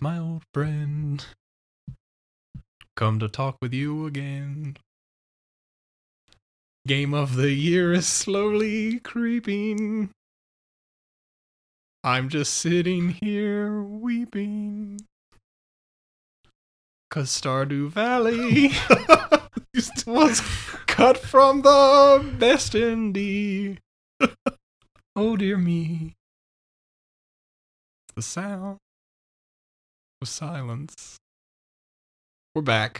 my old friend. Come to talk with you again. Game of the year is slowly creeping. I'm just sitting here weeping. Cause Stardew Valley was cut from the best indie. Oh dear me. The sound of silence. We're back.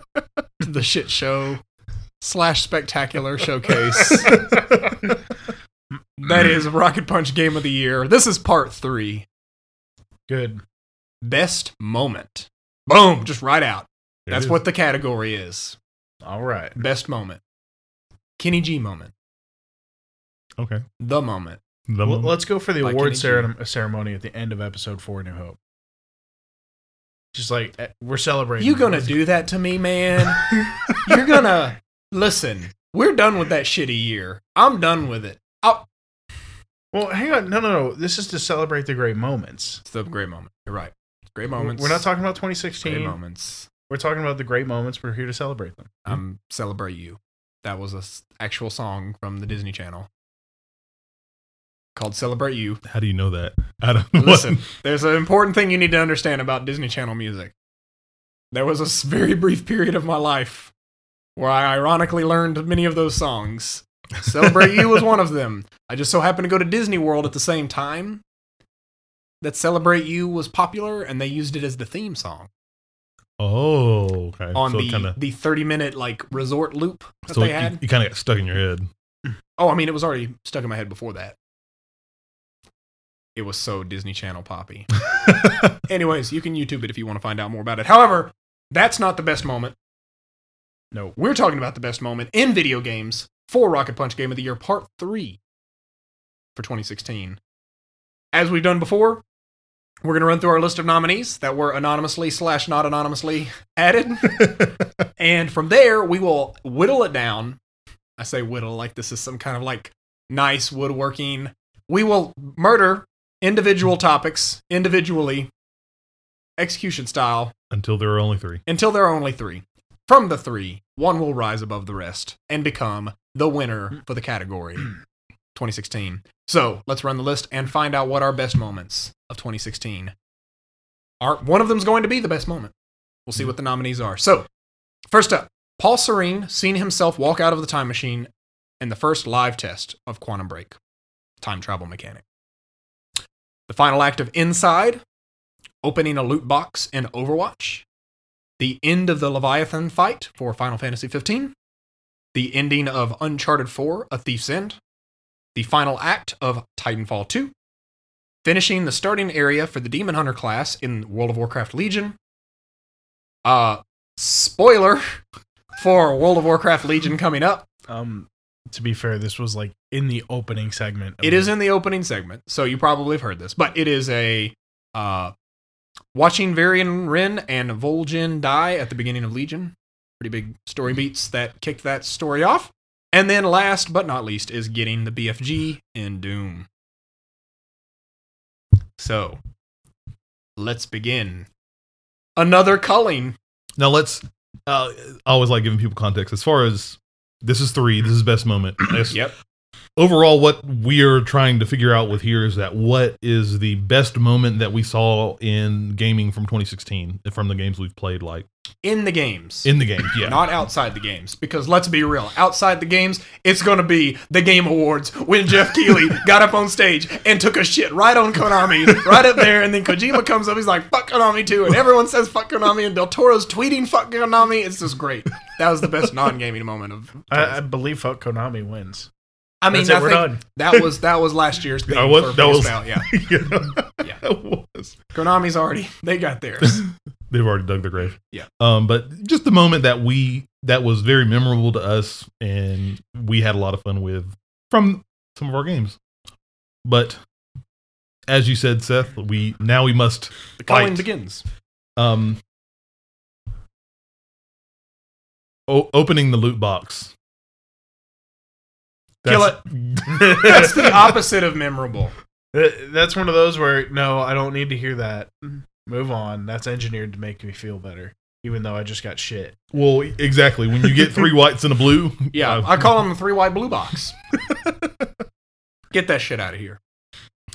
the shit show slash spectacular showcase. that is Rocket Punch Game of the Year. This is part three. Good. Best moment. Boom, just right out. There That's it is. what the category is. All right. Best moment. Kenny G moment. Okay. The moment. The Well, moment. let's go for the Like award any G. ceremony at the end of episode four, New Hope. Just like eh, we're celebrating. You gonna do that to me, man? You're gonna listen. We're done with that shitty year. I'm done with it. Oh, Well, hang on. No, no, no. This is to celebrate the great moments. it's the great moment. You're right. Great moments. We're not talking about 2016. great moments. We're talking about the great moments. We're here to celebrate them. Um, celebrate you. That was a s- actual song from the Disney Channel called "Celebrate You." How do you know that? I don't Listen, there's an important thing you need to understand about Disney Channel music. There was a very brief period of my life where I ironically learned many of those songs. Celebrate You was one of them. I just so happened to go to Disney World at the same time that Celebrate You was popular, and they used it as the theme song Oh, okay. on so the kind of the 30 minute like resort loop that so they you, had. you kind of got stuck in your head. Oh, I mean, it was already stuck in my head before that. It was so Disney Channel poppy. Anyways, you can YouTube it if you want to find out more about it. However, that's not the best moment. No. We're talking about the best moment in video games for Rocket Punch Game of the Year Part 3 for 2016. As we've done before, we're going to run through our list of nominees that were anonymously slash not anonymously added. and from there, we will whittle it down. I say whittle like this is some kind of like nice woodworking. We will murder individual topics individually, execution style, Until there are only three. until there are only three. From the three, one will rise above the rest and become the winner for the category 2016. So let's run the list and find out what our best moments of 2016 are. One of them's going to be the best moment. We'll see what the nominees are. So, first up, Paul Serene seen himself walk out of the time machine in the first live test of Quantum Break, time travel mechanic. The final act of Inside, opening a loot box in Overwatch, the end of the Leviathan fight for Final Fantasy XV, the ending of Uncharted 4, A Thief's End, the final act of Titanfall 2, finishing the starting area for the Demon Hunter class in World of Warcraft Legion. Uh, spoiler for World of Warcraft Legion coming up. Um, to be fair, this was like in the opening segment. of It the- is in the opening segment, so you probably have heard this, but it is a uh, watching Varian Wrynn and Vol'jin die at the beginning of Legion. Pretty big story beats that kicked that story off. And then last but not least is getting the BFG in Doom. So, let's begin. Another culling. Now let's. Uh, I always like giving people context. As far as this is three, this is best moment. Yep. Overall, what we are trying to figure out with here is that what is the best moment that we saw in gaming from 2016 from the games we've played, like In the games. in the game. Yeah. Not outside the games, because let's be real. Outside the games, it's going to be the Game Awards when Geoff Keighley got up on stage and took a shit right on Konami, right up there, and then Kojima comes up, he's like, "Fuck Konami too," and everyone says "Fuck Konami," and Del Toro's tweeting "Fuck Konami." It's just great. That was the best non-gaming moment of. I, I believe fuck Konami wins. I mean, I think that was that was last year's thing That was- for that was- yeah. yeah. Yeah. It was. Konami's already they got theirs. They've already dug their grave. Yeah. Um, but just the moment that we that was very memorable to us, and we had a lot of fun with from some of our games. But as you said, Seth, we now we must The calling Fight. begins. um o- opening the loot box. Kill it. That's the opposite of memorable. That's one of those where no, I don't need to hear that. Move on. That's engineered to make me feel better, even though I just got shit. Well, exactly. When you get three whites and a blue, Yeah, uh, I call them the three white blue box. Get that shit out of here.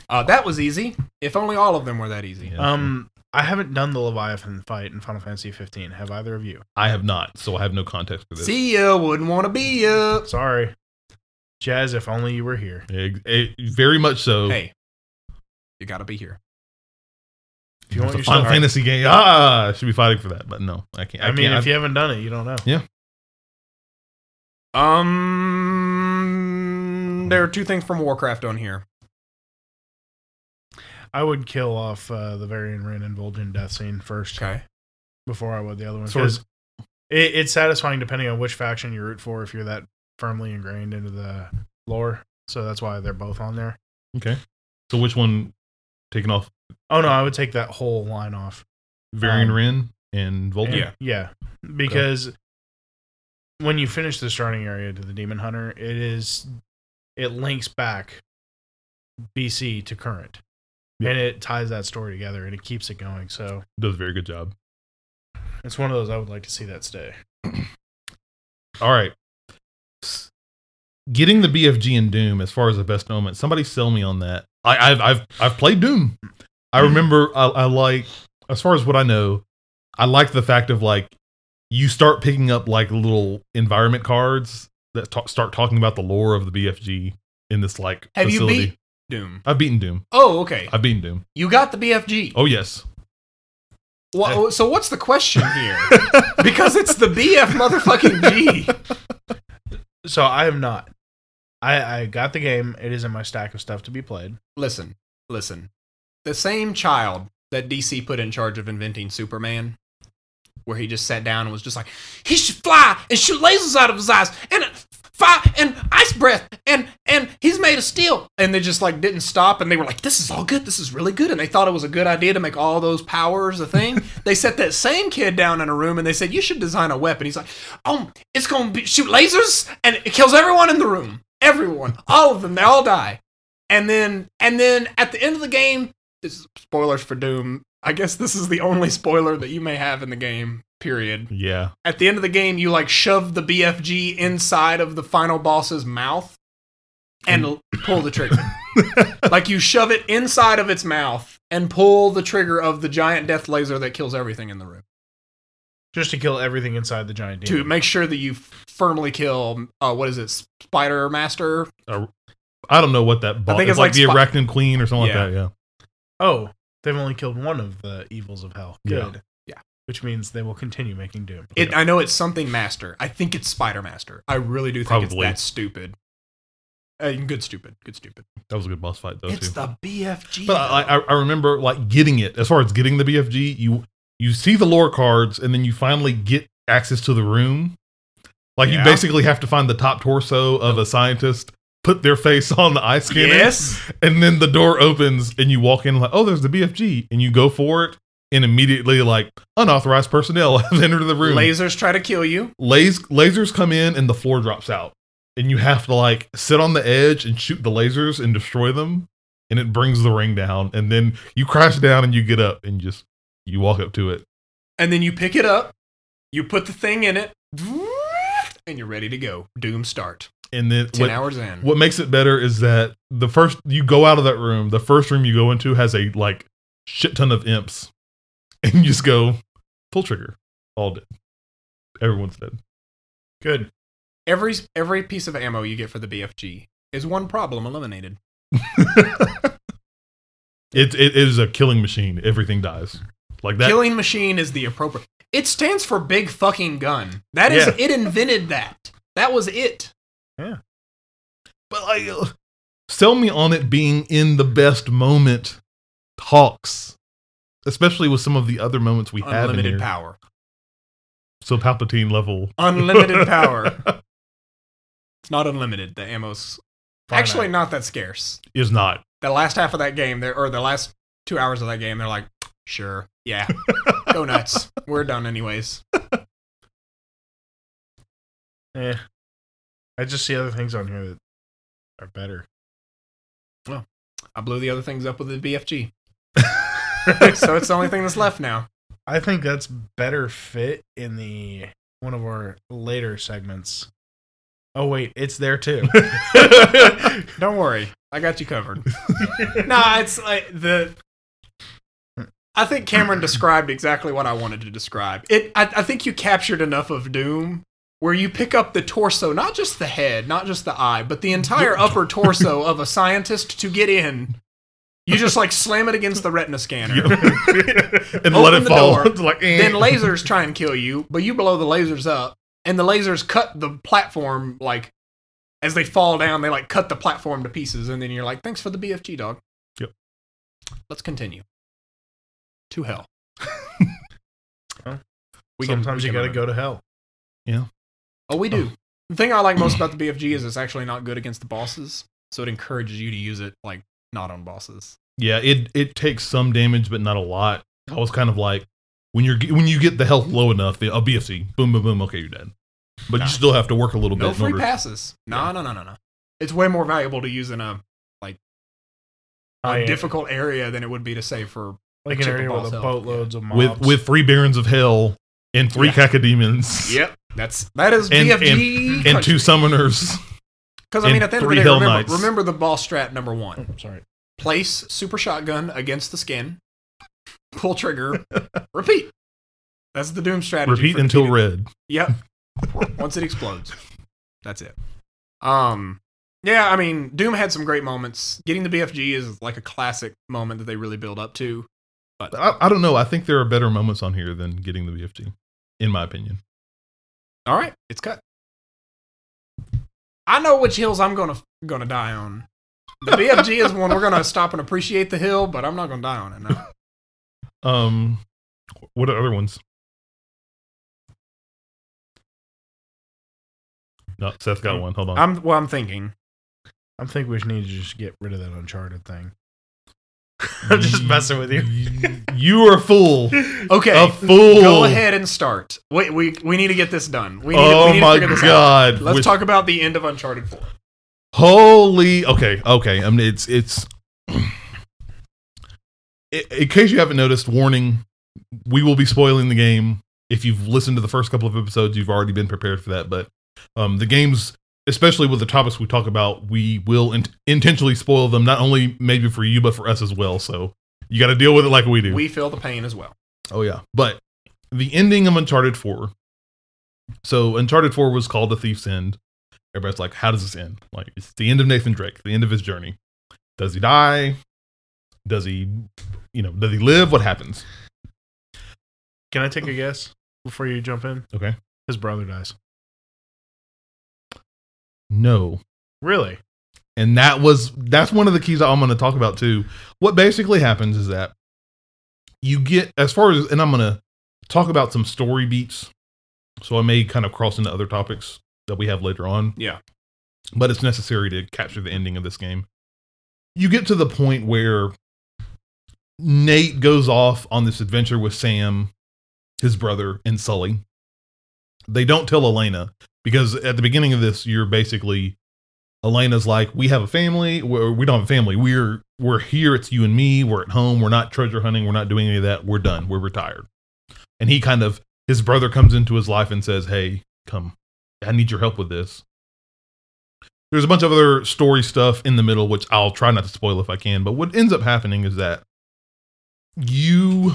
Uh, that was easy. If only all of them were that easy. Yeah. Um, I haven't done the Leviathan fight in Final Fantasy 15. Have either of you? I have not, so I have no context for this. See ya, wouldn't want to be ya. Sorry, Jazz. If only you were here. Ex- eh, very much so. Hey, you gotta be here. If you It's want a your Final story- Fantasy game. Ah, I should be fighting for that, but no, I can't. I, mean, can't. if you haven't done it, you don't know. Yeah. Um, there are two things from Warcraft on here. I would kill off uh, the Varian Wrynn and Vol'jin death scene first Okay. before I would the other one because it, it's satisfying depending on which faction you root for if you're that firmly ingrained into the lore. So that's why they're both on there. okay. So which one taking off? Oh no, I would take that whole line off. Varian Um, Wrynn and Volta. Yeah. Yeah, because when you finish the starting area to the Demon Hunter, it is it links back BC to current, Yeah. and it ties that story together and it keeps it going. So does a very good job. it's one of those I would like to see that stay. All right. S- Getting the BFG in Doom as far as the best moment. Somebody sell me on that. I, I've I've I've played Doom. I mm-hmm. remember I, I like as far as what I know, I like the fact of like you start picking up like little environment cards that ta- start talking about the lore of the BFG in this like Have facility. you beat Doom? I've beaten Doom. Oh, okay. I've beaten Doom. You got the BFG. Oh yes. Wha- so what's the question here? because it's the BF motherfucking G. So I have not. I I got the game. It is in my stack of stuff to be played. Listen, listen. The same child that DC put in charge of inventing Superman, where he just sat down and was just like, he should fly and shoot lasers out of his eyes and fire and ice breath and and he's made of steel. And they just like didn't stop and they were like, this is all good. This is really good. And they thought it was a good idea to make all those powers a thing. they set that same kid down in a room and they said, you should design a weapon. He's like, oh, it's gonna be, shoot lasers and it kills everyone in the room. Everyone, all of them, they all die. And then and then at the end of the game, this is spoilers for Doom. I guess this is the only spoiler that you may have in the game. Period. Yeah. At the end of the game, you like shove the BFG inside of the final boss's mouth and pull the trigger. like you shove it inside of its mouth and pull the trigger of the giant death laser that kills everything in the room Just to kill everything inside the giant to make sure that you firmly kill. Uh, what is it? Spider Master. I don't know what that I think it's it's like, like the Spi- Arachnid Queen or something Yeah. like that. Yeah. oh, they've only killed one of the evils of hell. Good. Yeah. Which means they will continue making Doom. It, I know it's something Master. I think it's Spider Master. I really do think it's that stupid. Uh, good stupid. Good stupid. That was a good boss fight though it's too. the BFG. But I. I, I remember like getting it. As far as getting the BFG, you you see the lore cards, and then you finally get access to the room. Like Yeah. you basically have to find the top torso of a scientist, put their face on the eye scanner, yes. and then the door opens, and you walk in like, oh, there's the BFG, and you go for it, and immediately like unauthorized personnel have entered the room. Lasers try to kill you. Las- lasers come in, and the floor drops out, and you have to like sit on the edge and shoot the lasers and destroy them, and it brings the ring down, and then you crash down and you get up and just you walk up to it. And then you pick it up. You put the thing in it. And you're ready to go. Doom start. And then 10 what, hours in. what makes it better is that the first you go out of that room, the first room you go into has a like shit ton of imps, and you just go pull trigger, all dead. Everyone's dead. Good. Every every piece of ammo you get for the BFG is one problem eliminated. it it is a killing machine. Everything dies like that. Killing machine is the appropriate. It stands for big fucking gun. That is Yeah. it invented that. That was it. Yeah. But like, sell me on it being in the best moment talks, especially with some of the other moments we have Unlimited power. So Palpatine level. Unlimited power. It's not unlimited. The ammo's Finite. actually not that scarce. is not. The last half of that game, there or the last two hours of that game, they're like, sure, yeah, go nuts. We're done anyways. Eh. I just see other things on here that are better. Well, I blew the other things up with the BFG. so it's the only thing that's left now. I think that's better fit in the one of our later segments. Oh wait, it's there too. Don't worry, I got you covered. nah, it's like the. I think Cameron described exactly what I wanted to describe. It. I, I think you captured enough of Doom where you pick up the torso, not just the head, not just the eye, but the entire upper torso of a scientist to get in. You just like slam it against the retina scanner. and let it the fall. door. Like, eh. then lasers try and kill you, but you blow the lasers up, and the lasers cut the platform like as they fall down. They like cut the platform to pieces, and then you're like, "Thanks for the BFG, dog." Yep. Let's continue. To hell. Well, We can- Sometimes we you got to go to hell. Yeah. Oh, we do. Oh. The thing I like most about the BFG is it's actually not good against the bosses, so it encourages you to use it like not on bosses. yeah, it it takes some damage, but not a lot. I was kind of like, when you're when you get the health low enough, the a BFG, boom, boom, boom, okay, you're dead. But Nah. you still have to work a little No bit. in free order- passes. No, Yeah. no, no, no, no. It's way more valuable to use in a a I- difficult area than it would be to save for like an area with a health, boatloads of mobs. with with three barons of hell and three Yeah. cacodemons. Yep, that's that is And- BFG And two summoners. Because I mean, at the end of the day, Hell remember, remember the boss strat number one: Oh, sorry. place super shotgun against the skin, pull trigger, repeat. That's the Doom strategy. Repeat until defeating- red. Yep. Once it explodes, that's it. Um, yeah, I mean, Doom had some great moments. Getting the BFG is like a classic moment that they really build up to. I, I don't know. I think there are better moments on here than getting the BFG, in my opinion. All right, it's cut. I know which hills I'm gonna gonna die on. The BFG is one we're gonna stop and appreciate the hill, but I'm not gonna die on it. No. Um, what are other ones? No, Seth got one. Hold on. I'm well. I'm thinking. I think we need to just get rid of that Uncharted thing. I'm just messing with you. You are a fool. Okay, A fool. go ahead and start. Wait, we we need to get this done. We need, to, oh we need my to figure this out. god. Let's Which- talk about the end of Uncharted Four. Holy. Okay. Okay. I mean, it's it's. In, in case you haven't noticed, warning: we will be spoiling the game. If you've listened to the first couple of episodes, you've already been prepared for that. But um, the games, especially with the topics we talk about, we will in- intentionally spoil them. Not only maybe for you, but for us as well. So you got to deal with it like we do. We feel the pain as well. Oh yeah, but the ending of Uncharted Four. So Uncharted Four was called The Thief's End. Everybody's like, how does this end? Like, it's the end of Nathan Drake, the end of his journey. Does he die? Does he, you know, does he live? What happens? Can I take a guess before you jump in? Okay. His brother dies. No. Really? And that was that's one of the keys I'm going to talk about too. What basically happens is that you get as far as and I'm going to talk about some story beats. So I may kind of cross into other topics that we have later on. Yeah. but it's necessary to capture the ending of this game. You get to the point where Nate goes off on this adventure with Sam, his brother, and Sully. They don't tell Elena because at the beginning of this, you're basically Elena's like, "We have a family. We're, we don't have a family. We're we're here. It's you and me. We're at home. We're not treasure hunting. We're not doing any of that. We're done. We're retired." And he kind of his brother comes into his life and says, "Hey, come, I need your help with this." there's a bunch of other story stuff in the middle, which I'll try not to spoil if I can. But what ends up happening is that you,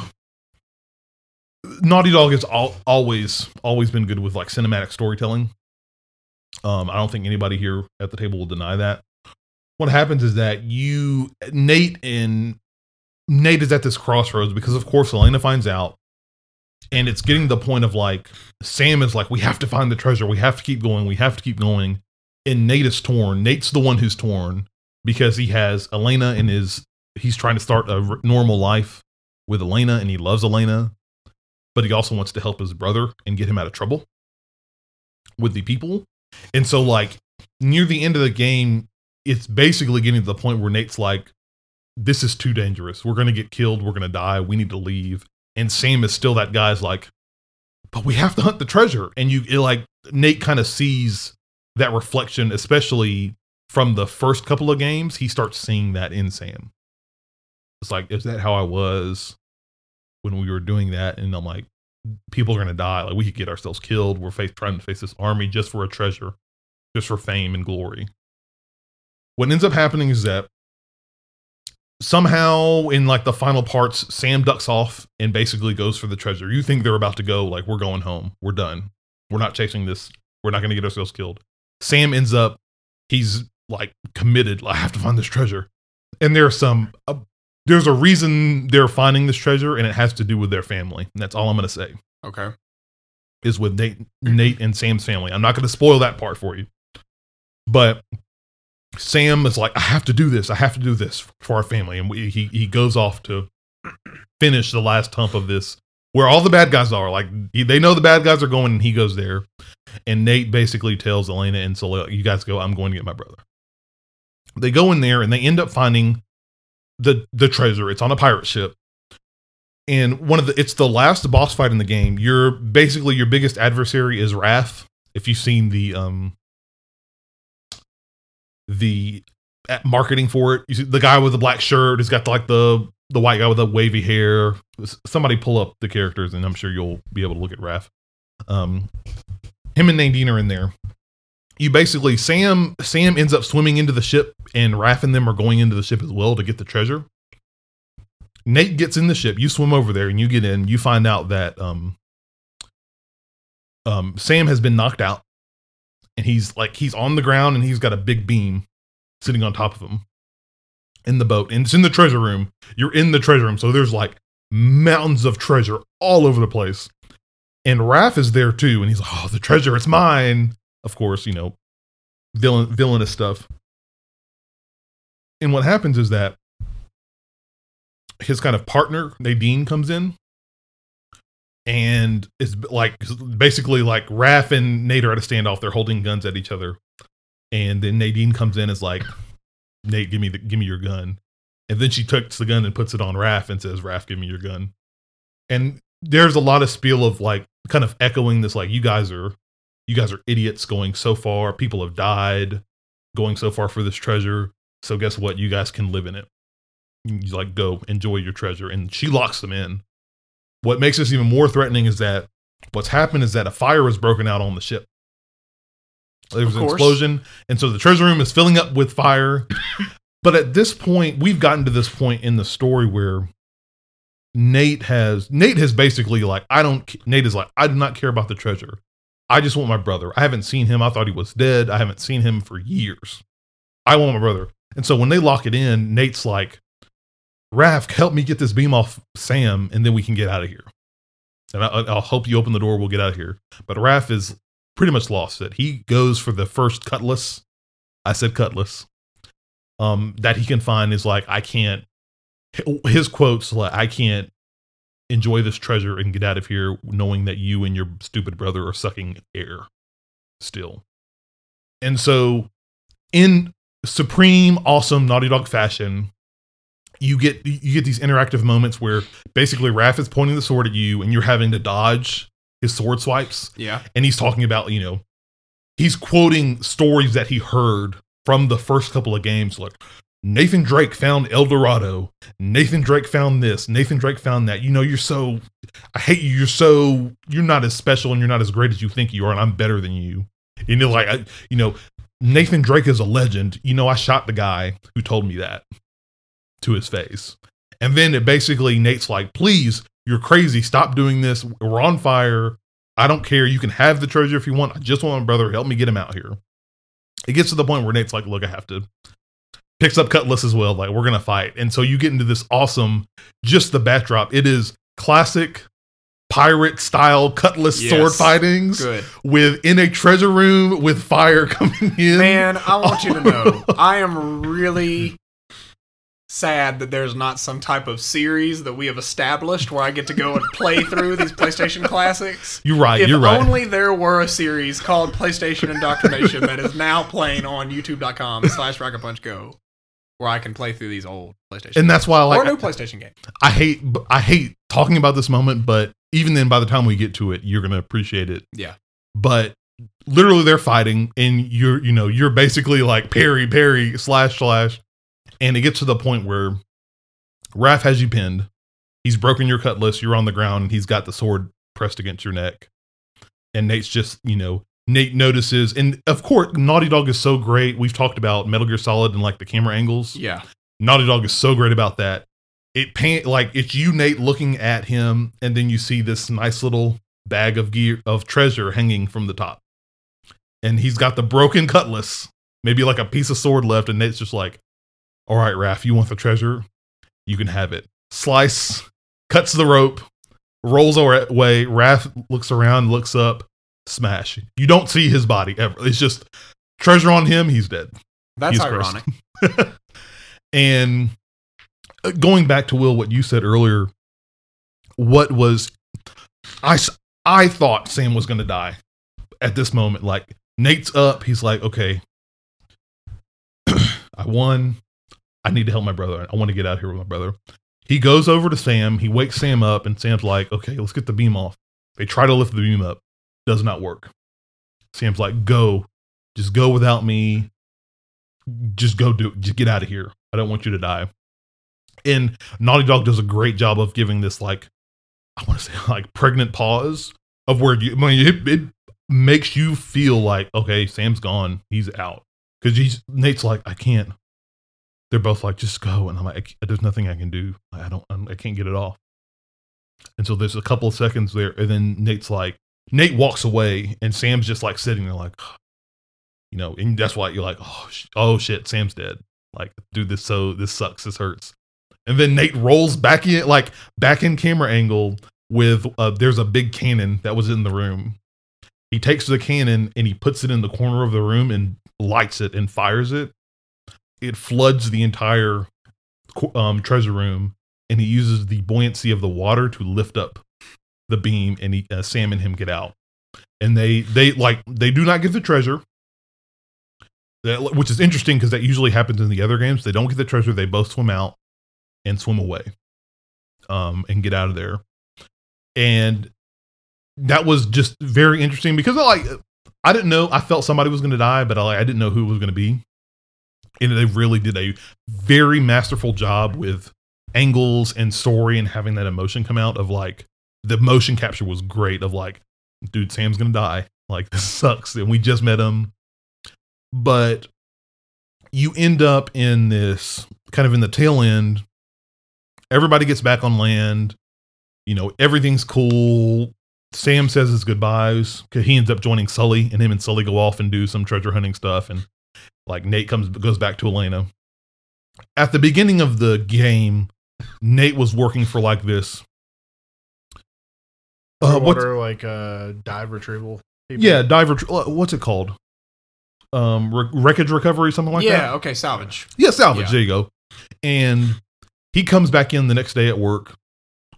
Naughty Dog has al- always, always been good with like cinematic storytelling. Um, I don't think anybody here at the table will deny that. What happens is that you, Nate, and Nate is at this crossroads because, of course, Elena finds out, and it's getting to the point of like Sam is like, we have to find the treasure, we have to keep going, we have to keep going and Nate is torn. Nate's the one who's torn because he has Elena and his he's trying to start a normal life with Elena and he loves Elena, but he also wants to help his brother and get him out of trouble with the people. And so like near the end of the game, it's basically getting to the point where Nate's like this is too dangerous. We're going to get killed, we're going to die, we need to leave. And Sam is still that guy's like but we have to hunt the treasure and you it like Nate kind of sees that reflection, especially from the first couple of games, he starts seeing that in Sam. It's like, is that how I was? When we were doing that, and I'm like, people are gonna die. Like we could get ourselves killed. We're face, trying to face this army just for a treasure, just for fame and glory. What ends up happening is that somehow in like the final parts, Sam ducks off and basically goes for the treasure. You think they're about to go, like, we're going home. We're done. We're not chasing this. We're not to get ourselves killed. Sam ends up, he's like committed. I have to find this treasure. And there are some, uh, there's a reason they're finding this treasure, and it has to do with their family. And that's all I'm going to say Okay. is with Nate, Nate and Sam's family. I'm not going to spoil that part for you, but Sam is like, I have to do this. I have to do this for our family, and we, he he goes off to finish the last hump of this, where all the bad guys are. Like he, they know the bad guys are going, and he goes there, and Nate basically tells Elena and Sully, "You guys go. I'm going to get my brother." They go in there, and they end up finding the the treasure. It's on a pirate ship. And one of the it's the last boss fight in the game. You're basically your biggest adversary is Rafe if you've seen the um the marketing for it. You see the guy with the black shirt has got like the the white guy with the wavy hair. Somebody pull up the characters and i'm sure you'll be able to look at Rafe. Um him and nadine are in there you basically sam sam ends up swimming into the ship and Rafe and them are going into the ship as well to get the treasure Nate gets in the ship. You swim over there and you get in. You find out that um, um, Sam has been knocked out, and he's like he's on the ground and he's got a big beam sitting on top of him in the boat, and it's in the treasure room. You're in the treasure room, so there's like mountains of treasure all over the place. And Rafe is there too, and he's like, "Oh, the treasure, it's mine!" Of course, you know, villain villainous stuff. And what happens is that his kind of partner Nadine comes in, and it's like basically like Rafe and Nate are at a standoff. They're holding guns at each other, and then Nadine comes in is like, "Nate, give me the give me your gun," and then she takes the gun and puts it on Rafe and says, "Rafe, give me your gun." And there's a lot of spiel of like kind of echoing this like you guys are you guys are idiots going so far. People have died going so far for this treasure. So guess what? You guys can live in it. You like go enjoy your treasure. And she locks them in. What makes this even more threatening is that what's happened is that a fire was broken out on the ship. There was an explosion and so the treasure room is filling up with fire. But at this point we've gotten to this point in the story where nate has nate has basically like i don't nate is like i do not care about the treasure i just want my brother i haven't seen him i thought he was dead i haven't seen him for years i want my brother and so when they lock it in nate's like Rafe, help me get this beam off Sam, and then we can get out of here. And I, I'll help you open the door. We'll get out of here. But Rafe is pretty much lost it. He goes for the first cutlass. I said cutlass. Um, that he can find is like I can't. His quotes like I can't enjoy this treasure and get out of here, knowing that you and your stupid brother are sucking air still. And so, in supreme, awesome Naughty Dog fashion, you get you get these interactive moments where basically Rafe is pointing the sword at you and you're having to dodge his sword swipes Yeah. and he's talking about you know he's quoting stories that he heard from the first couple of games like Nathan Drake found El Dorado Nathan Drake found this Nathan Drake found that you know you're so I hate you you're so you're not as special and you're not as great as you think you are and I'm better than you and you're like I, you know Nathan Drake is a legend you know I shot the guy who told me that to his face. And then it basically Nate's like, please, you're crazy. Stop doing this. We're on fire. I don't care. You can have the treasure if you want. I just want my brother. Help me get him out here. It gets to the point where Nate's like, look, I have to. Picks up Cutlass as well. Like, we're going to fight. And so you get into this awesome, just the backdrop. It is classic pirate style Cutlass Yes. sword fightings Good. with in a treasure room with fire coming in. Man, I want you to know, I am really sad that there's not some type of series that we have established where I get to go and play through these PlayStation classics. You're right. if you're right. If only there were a series called PlayStation Indoctrination that is now playing on youtube.com slash Rocket Punch Go, where I can play through these old PlayStation and that's why I like or new PlayStation game. I hate I hate talking about this moment, but even then, by the time we get to it, you're gonna appreciate it. Yeah. But literally, they're fighting, and you're you know you're basically like parry, parry, slash, slash, and it gets to the point where Rafe has you pinned, He's broken your cutlass. You're on the ground. And he's got the sword pressed against your neck. And Nate's just, you know, Nate notices. And of course, Naughty Dog is so great. We've talked about Metal Gear Solid and like the camera angles. Yeah. Naughty Dog is so great about that. It pan like it's you, Nate, looking at him, and then you see this nice little bag of gear of treasure hanging from the top. And he's got the broken cutlass, maybe like a piece of sword left, and Nate's just like, All right, Rafe, you want the treasure? You can have it. Slice, cuts the rope, rolls away. Rafe looks around, looks up, smash. You don't see his body ever. It's just treasure on him, he's dead. That's He's ironic. and uh, going back to Will, what you said earlier, what was I? I thought Sam was going to die at this moment. Like Nate's up, he's like, okay, I won. I need to help my brother. I want to get out of here with my brother. He goes over to Sam. He wakes Sam up, and Sam's like, okay, let's get the beam off. They try to lift the beam up, does not work. Sam's like, go, just go without me just go do just get out of here. I don't want you to die. And Naughty Dog does a great job of giving this like I want to say like pregnant pause of where you I mean, it, it makes you feel like okay, Sam's gone, he's out because he's Nate's like I can't. They're both like just go, and I'm like there's nothing I can do. I don't I'm- I can't get it off. And so there's a couple of seconds there, and then Nate's like Nate walks away, and Sam's just like sitting there like you know, and that's why you're like, oh, sh- oh shit, Sam's dead. Like, dude, this so this sucks, this hurts. And then Nate rolls back in, like back in camera angle with uh, there's a big cannon that was in the room. He takes the cannon and he puts it in the corner of the room and lights it and fires it. It floods the entire um, treasure room, and he uses the buoyancy of the water to lift up the beam, and he, uh, Sam and him get out. And they they like they do not get the treasure which is interesting because that usually happens in the other games. They don't get the treasure; they both swim out and swim away, um, and get out of there. And that was just very interesting because like I didn't know. I felt somebody was going to die, but I, I didn't know who it was going to be. And they really did a very masterful job with angles and story and having that emotion come out of like the motion capture was great of like dude sam's gonna die. Like this sucks and we just met him. But you end up in this kind of in the tail end. Everybody gets back on land. You know everything's cool. Sam says his goodbyes he ends up joining sully and him and sully go off and do some treasure hunting stuff and like nate comes goes back to elena. At the beginning of the game nate was working for like this uh, Underwater, like uh, dive retrieval. people. yeah diver uh, what's it called um wreck- wreckage recovery something like that yeah. Okay. Salvage. Yeah, salvage. Yeah. There you go. And he comes back in the next day at work.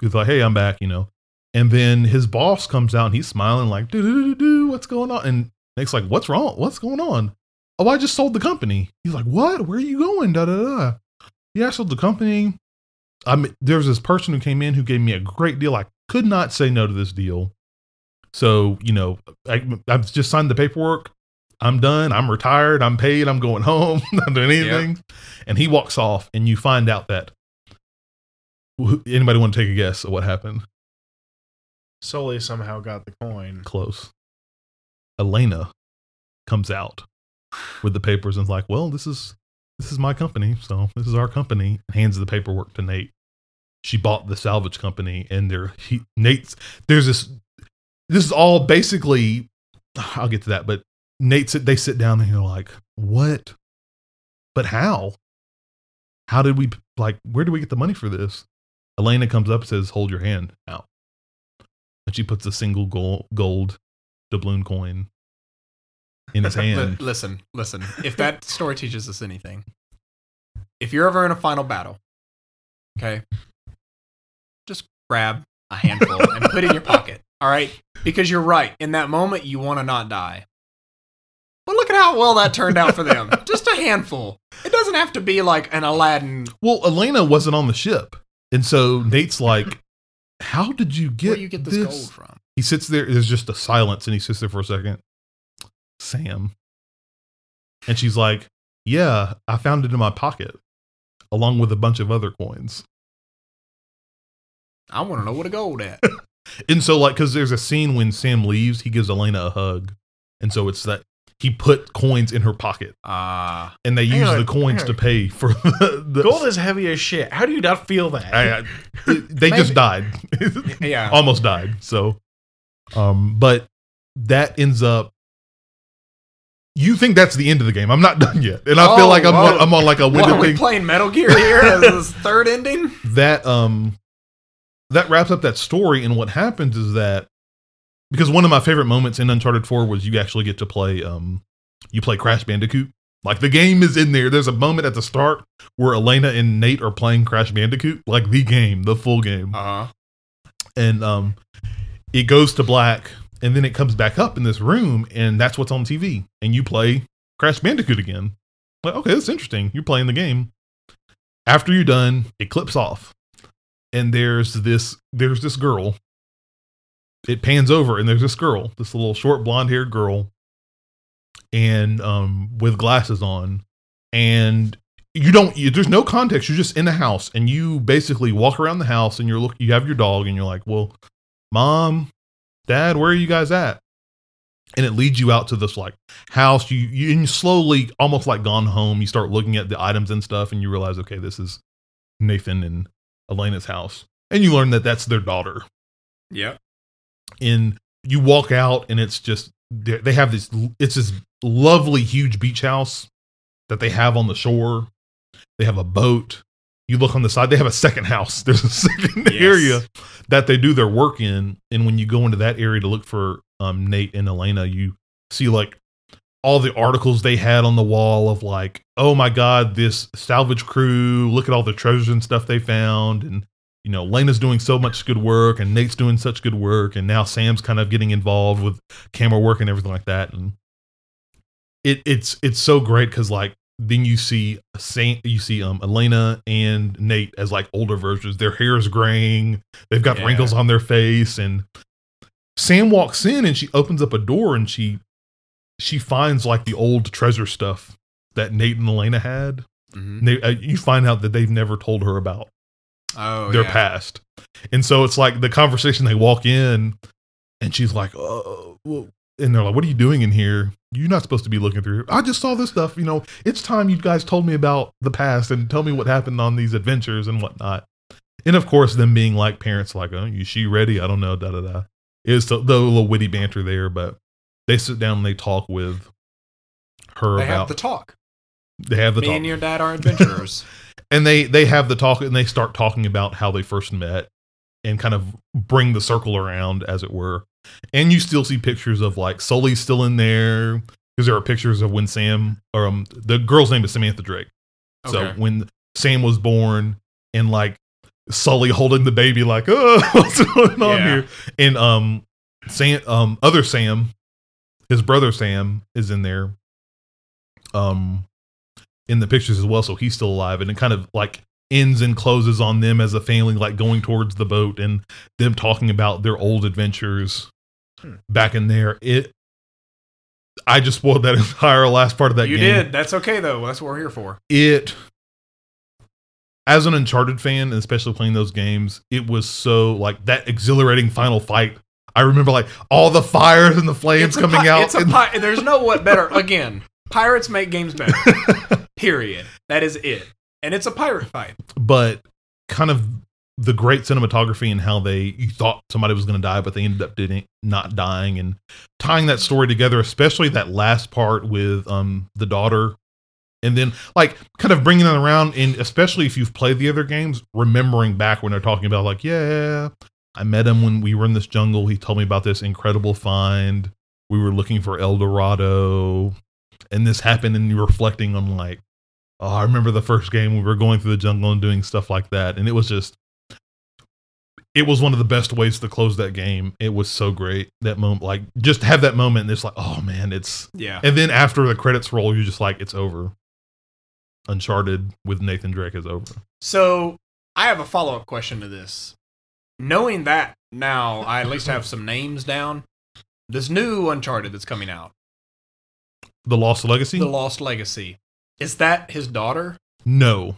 He's like, "Hey, I'm back," you know. And then his boss comes out and he's smiling like, "Do do do do, what's going on?" And Nick's like, "What's wrong? What's going on?" Oh, I just sold the company. He's like, "What? Where are you going?" Da da da. Yeah, I sold the company. I mean, there was this person who came in who gave me a great deal. I could not say no to this deal. So you know, I, I've just signed the paperwork. I'm done. I'm retired. I'm paid. I'm going home. Not doing anything. And he walks off, and you find out that. Anybody want to take a guess at what happened? Sully somehow got the coin. Close. Elena comes out with the papers and is like, "Well, this is this is my company, so this is our company." And Hands the paperwork to Nate. She bought the salvage company, and there he Nate's there's this. This is all basically. I'll get to that, but Nate they sit down and they're like, "What? But how? How did we like? Where do we get the money for this?" Elena comes up and says, "Hold your hand out," and she puts a single gold, gold doubloon coin in his hand. listen, listen. If that story teaches us anything, if you're ever in a final battle, okay, grab a handful and put it in your pocket. All right, because you're right. In that moment, you want to not die. But look at how well that turned out for them. Just a handful. It doesn't have to be like an Aladdin. Well, Elena wasn't on the ship, and so Nate's like, "How did you get Where you get this, this gold from? He sits there. There's just a silence, and he sits there for a second. Sam, and she's like, "Yeah, I found it in my pocket, along with a bunch of other coins." I want to know where the gold at. And so, like, because there's a scene when Sam leaves, he gives Elena a hug, and so it's that he put coins in her pocket, Ah, and they use on, the coins to pay for the. the Gold is heavy as shit. How do you not feel that? I- I- they just died, yeah. almost died. So, um, but that ends up. You think that's the end of the game? I'm not done yet, and I feel Oh, like I'm whoa. on, I'm on like a What, are we thing. playing Metal Gear here as this third ending? that um that wraps up that story and what happens is that because one of my favorite moments in uncharted 4 was you actually get to play um you play crash bandicoot. Like the game is in there. There's a moment at the start where elena and nate are playing crash bandicoot like the game the full game. Uh huh. and um it goes to black and then it comes back up in this room and that's what's on tv and you play crash bandicoot again. Like okay that's interesting. You're playing the game. After you're done it clips off and there's this there's this girl. It pans over and there's this girl this little short blonde haired girl and um with glasses on. And you don't you, there's no context. You're just in the house and you basically walk around the house and you're look you have your dog and you're like well mom dad where are you guys at? And it leads you out to this like house. You you, and you slowly almost like gone home you start looking at the items and stuff and you realize okay this is nathan and elena's house and you learn that that's their daughter Yeah. and you walk out and it's just they have this it's this lovely huge beach house that they have on the shore they have a boat you look on the side they have a second house there's a second Yes. area that they do their work in and when you go into that area to look for um, nate and elena you see like all the articles they had on the wall of like oh my god this salvage crew look at all the treasures and stuff they found and you know, Lena's doing so much good work and Nate's doing such good work and now Sam's kind of getting involved with camera work and everything like that and it it's it's so great cuz like then you see Sam, you see um Elena and Nate as like older versions their hair is graying they've got Yeah. wrinkles on their face and Sam walks in and she opens up a door and she she finds like the old treasure stuff that Nate and Elena had Mhm. they, uh, you find out that they've never told her about Oh, their yeah. past. And so it's like the conversation they walk in and she's like, oh, well, and they're like, what are you doing in here? You're not supposed to be looking through. I just saw this stuff. You know, it's time you guys told me about the past and tell me what happened on these adventures and whatnot. And of course, them being like parents, like, oh, is she ready? I don't know. Da da da. It's the, the little witty banter there, but they sit down and they talk with her They about. have the talk. they have the Me talk and your dad are adventurers. and they they have the talk and they start talking about how they first met and kind of bring the circle around as it were and you still see pictures of like sully's still in there because there are pictures of when sam or um the girl's name is samantha drake so Okay. when sam was born and like sully holding the baby like oh what's going on Yeah. here and um sam um other sam his brother sam is in there um in the pictures as well so he's still alive and it kind of like ends and closes on them as a family like going towards the boat and them talking about their old adventures Hmm. back in there it i just spoiled that entire last part of that you game did. That's okay though. That's what we're here for. it as an uncharted fan and especially playing those games it was so like that exhilarating final fight i remember like all the fires and the flames a coming pi- out It's a and- pi- There's no what better. Again, pirates make games better. Period. That is it. And it's a pirate fight. but kind of the great cinematography and how they you thought somebody was going to die but they ended up didn't not dying and tying that story together especially that last part with um the daughter and then like kind of bringing it around and especially if you've played the other games remembering back when they're talking about like yeah i met him when we were in this jungle he told me about this incredible find we were looking for el dorado and this happened and you're reflecting on like oh, I remember the first game we were going through the jungle and doing stuff like that, and it was just, it was one of the best ways to close that game. It was so great that moment, like just have that moment, and it's like, oh man, it's, Yeah. and then after the credits roll, you're just like, it's over. Uncharted with Nathan Drake is over. So I have a follow up question to this. Knowing that now, I at least have some names down. This new Uncharted that's coming out, The Lost Legacy? The Lost Legacy, is that his daughter? no.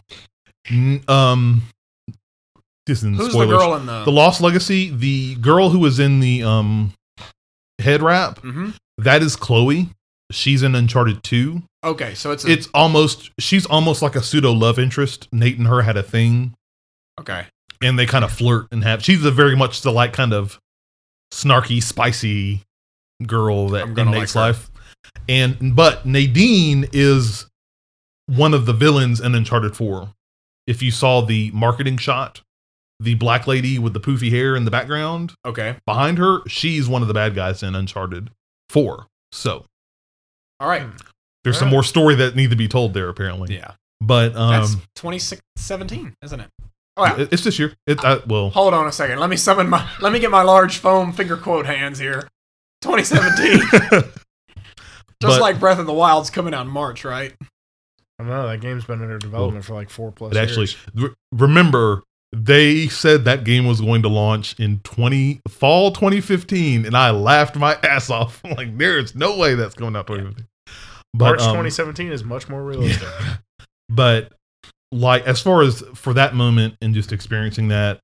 N- um, this is Who's spoilers. the girl in the? the Lost Legacy, the girl who was in the um head wrap, Mhm. that is Chloe. She's in Uncharted 2. Okay, so it's a, It's almost she's almost like a pseudo love interest. Nate and her had a thing okay. And they kind of flirt and have she's a very much the like kind of snarky, spicy girl that in Nate's like life. And but Nadine is one of the villains in Uncharted 4. If you saw the marketing shot, the black lady with the poofy hair in the background, Okay. behind her, she's one of the bad guys in Uncharted 4. So All right. there's some Alright. more story that need to be told there, apparently. Yeah. But That's um, 2017, isn't it? Oh, yeah. it's this year. It uh, well, Hold on a second. Let me summon my. Let me get my large foam finger quote hands here. 2017. Just But- like Breath of the Wild's coming out in March, right? I don't know. That game's been under development for like four plus But actually, years. re- remember they said that game was going to launch in 20 fall 2015, and I laughed my ass off. I'm like, there is no way that's coming out 2015. But, March um, 2017 is much more realistic. but like as far as for that moment and just experiencing that,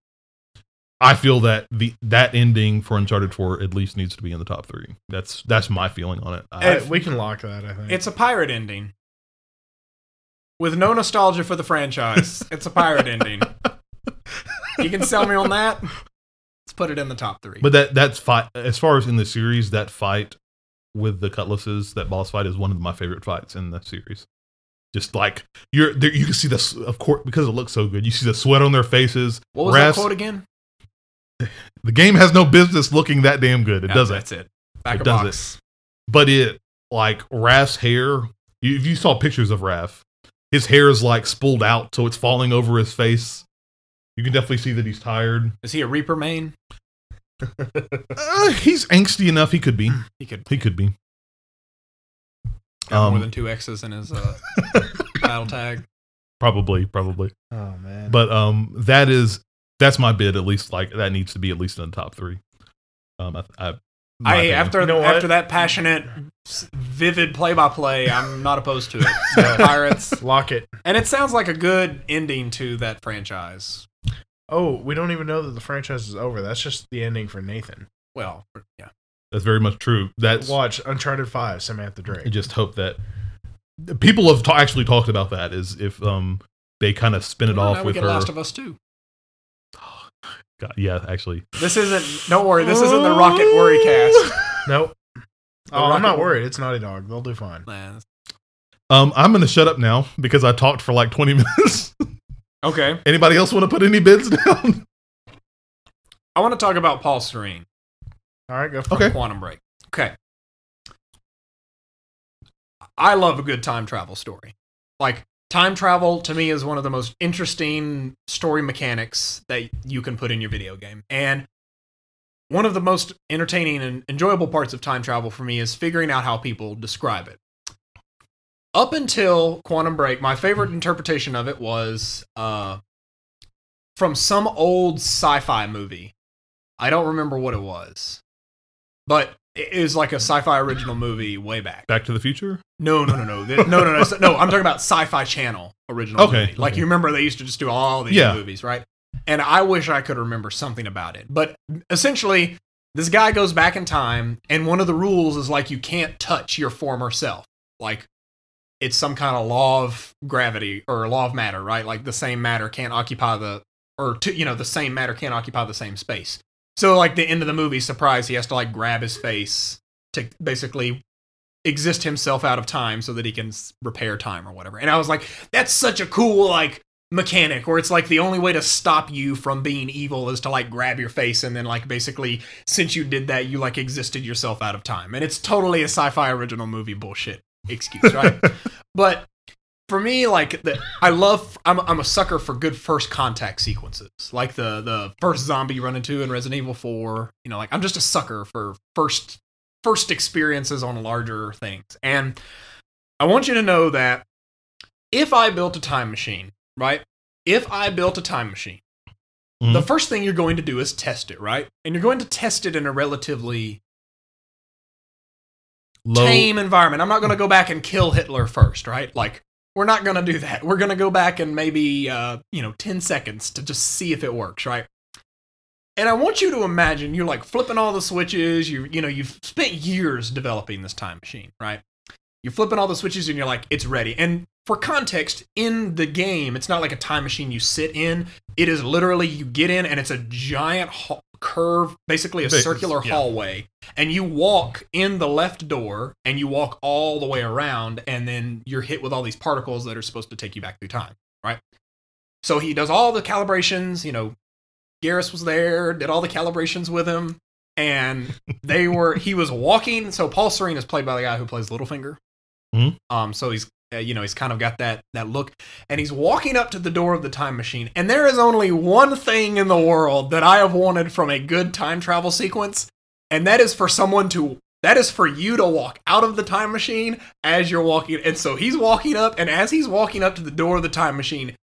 I feel that the that ending for Uncharted 4 at least needs to be in the top three. That's that's my feeling on it. I, I- we can lock that. I think It's a pirate ending. With no nostalgia for the franchise, it's a pirate ending. You can sell me on that. Let's put it in the top three. But that that's fight as far as in the series, that fight with the cutlasses, that boss fight is one of my favorite fights in the series. Just like you're there, you can see the s- of course because it looks so good. You see the sweat on their faces. what was that quote again? The game has no business looking that damn good. It Yeah, doesn't. That's it. Back It of does box. But it like Rafe's hair. If you saw pictures of Rafe, his hair is like spooled out, so it's falling over his face. You can definitely see that he's tired. Is he a Reaper main? Uh, he's angsty enough. He could be. He could He could be. Have more Um, than two X's in his uh, battle tag. Probably, probably. oh man. But um, that is that's my bid. At least like that needs to be at least in the top three. Um, I, I, I after You know what? after that passionate, vivid play by play, I'm not opposed to it. So, Pirates, lock it. and it sounds like a good ending to that franchise. Oh, we don't even know that the franchise is over. That's just the ending for Nathan. Well, yeah. That's very much true. That's Watch Uncharted Five, Samantha Drake. I just hope that people have ta- actually talked about that. Is if um they kind of spin it Well, off now we with get her. Last of Us too. God, yeah, actually, This isn't. Don't worry. This isn't the Rocket Worry cast. Nope. Oh, Rocket I'm not worried. It's Naughty Dog. They'll do fine. Man. um, I'm gonna shut up now because I talked for like 20 minutes. Okay. Anybody else want to put any bids down? I want to talk about Paul Serene. All right, go for Okay. Quantum Break. Okay. I love a good time travel story. Like time travel to me is one of the most interesting story mechanics that you can put in your video game. And one of the most entertaining and enjoyable parts of time travel for me is figuring out how people describe it. Up until Quantum Break, my favorite interpretation of it was uh, from some old sci-fi movie. I don't remember what it was, but it is like a sci-fi original movie way back. Back to the Future. No, no, no, no, no, no, no, no. I'm talking about Sci-Fi Channel original Okay, movie. Like okay. you remember, they used to just do all these Yeah. movies, right? And I wish I could remember something about it. But essentially, this guy goes back in time, and one of the rules is like you can't touch your former self. Like it's some kind of law of gravity or law of matter, right? Like the same matter can't occupy the or to, you know the same matter can't occupy the same space. So like the end of the movie, surprise, he has to like grab his face to basically exist himself out of time so that he can repair time or whatever. And I was like, that's such a cool like mechanic where it's like the only way to stop you from being evil is to like grab your face and then like basically since you did that you like existed yourself out of time. And it's totally a sci-fi original movie bullshit excuse, right? but for me like the, i love I'm, I'm a sucker for good first contact sequences like the the first zombie you run into in resident evil 4 you know like i'm just a sucker for first first experiences on larger things and i want you to know that if i built a time machine right if i built a time machine the Mhm. first thing you're going to do is test it right and you're going to test it in a relatively Low. tame environment. I'm not going to go back and kill Hitler first, right? Like we're not gonna do that. We're gonna go back and maybe uh, you know, 10 seconds to just see if it works, right? And I want you to imagine you're like flipping all the switches, you you know, you've spent years developing this time machine, right? You're flipping all the switches and you're like, it's ready. And for context, in the game, it's not like a time machine you sit in. It is literally you get in and it's a giant curve, basically a circular yeah. hallway. And you walk in the left door and you walk all the way around, and then you're hit with all these particles that are supposed to take you back through time, right? So he does all the calibrations, you know, Garrus was there, did all the calibrations with him, and they were he was walking. So Paul Serene is played by the guy who plays Littlefinger. Mhm. Um, so he's uh, you know he's kind of got that that look, and he's walking up to the door of the time machine. And there is only one thing in the world that I have wanted from a good time travel sequence, and that is for someone to that is for you to walk out of the time machine as you're walking. And so he's walking up, and as he's walking up to the door of the time machine,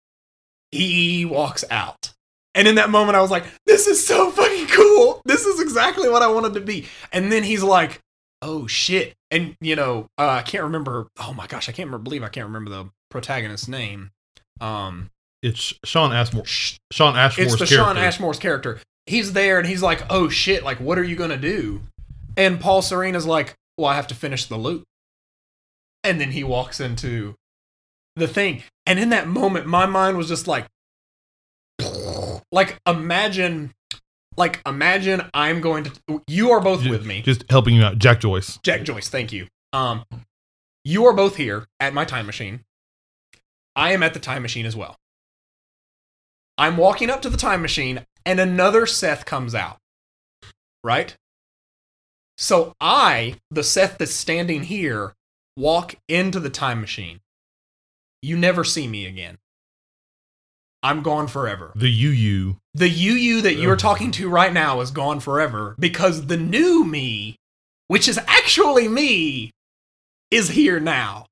he walks out. And in that moment, I was like, this is so fucking cool. This is exactly what I wanted to be. And then he's like, oh shit. And, you know, uh, I can't remember. Oh my gosh, I can't remember, believe I can't remember the protagonist's name. Um, It's Shawn Ashmore. Shawn Ashmore's it's the character. Shawn Ashmore's character. He's there and he's like, oh shit, like, what are you going to do? And Paul Serene's like, well, I have to finish the loop. And then he walks into the thing. And in that moment, my mind was just like, like, imagine, like, imagine I'm going to, you are both Ju- with me. Just helping you out. Jack Joyce. Jack Joyce, thank you. Um, you are both here at my time machine. I am at the time machine as well. I'm walking up to the time machine, and another Seth comes out. Right? So I, the Seth that's standing here, walk into the time machine. You never see me again. I'm gone forever. The UU. The you you that you're talking to right now is gone forever because the new me, which is actually me, is here now.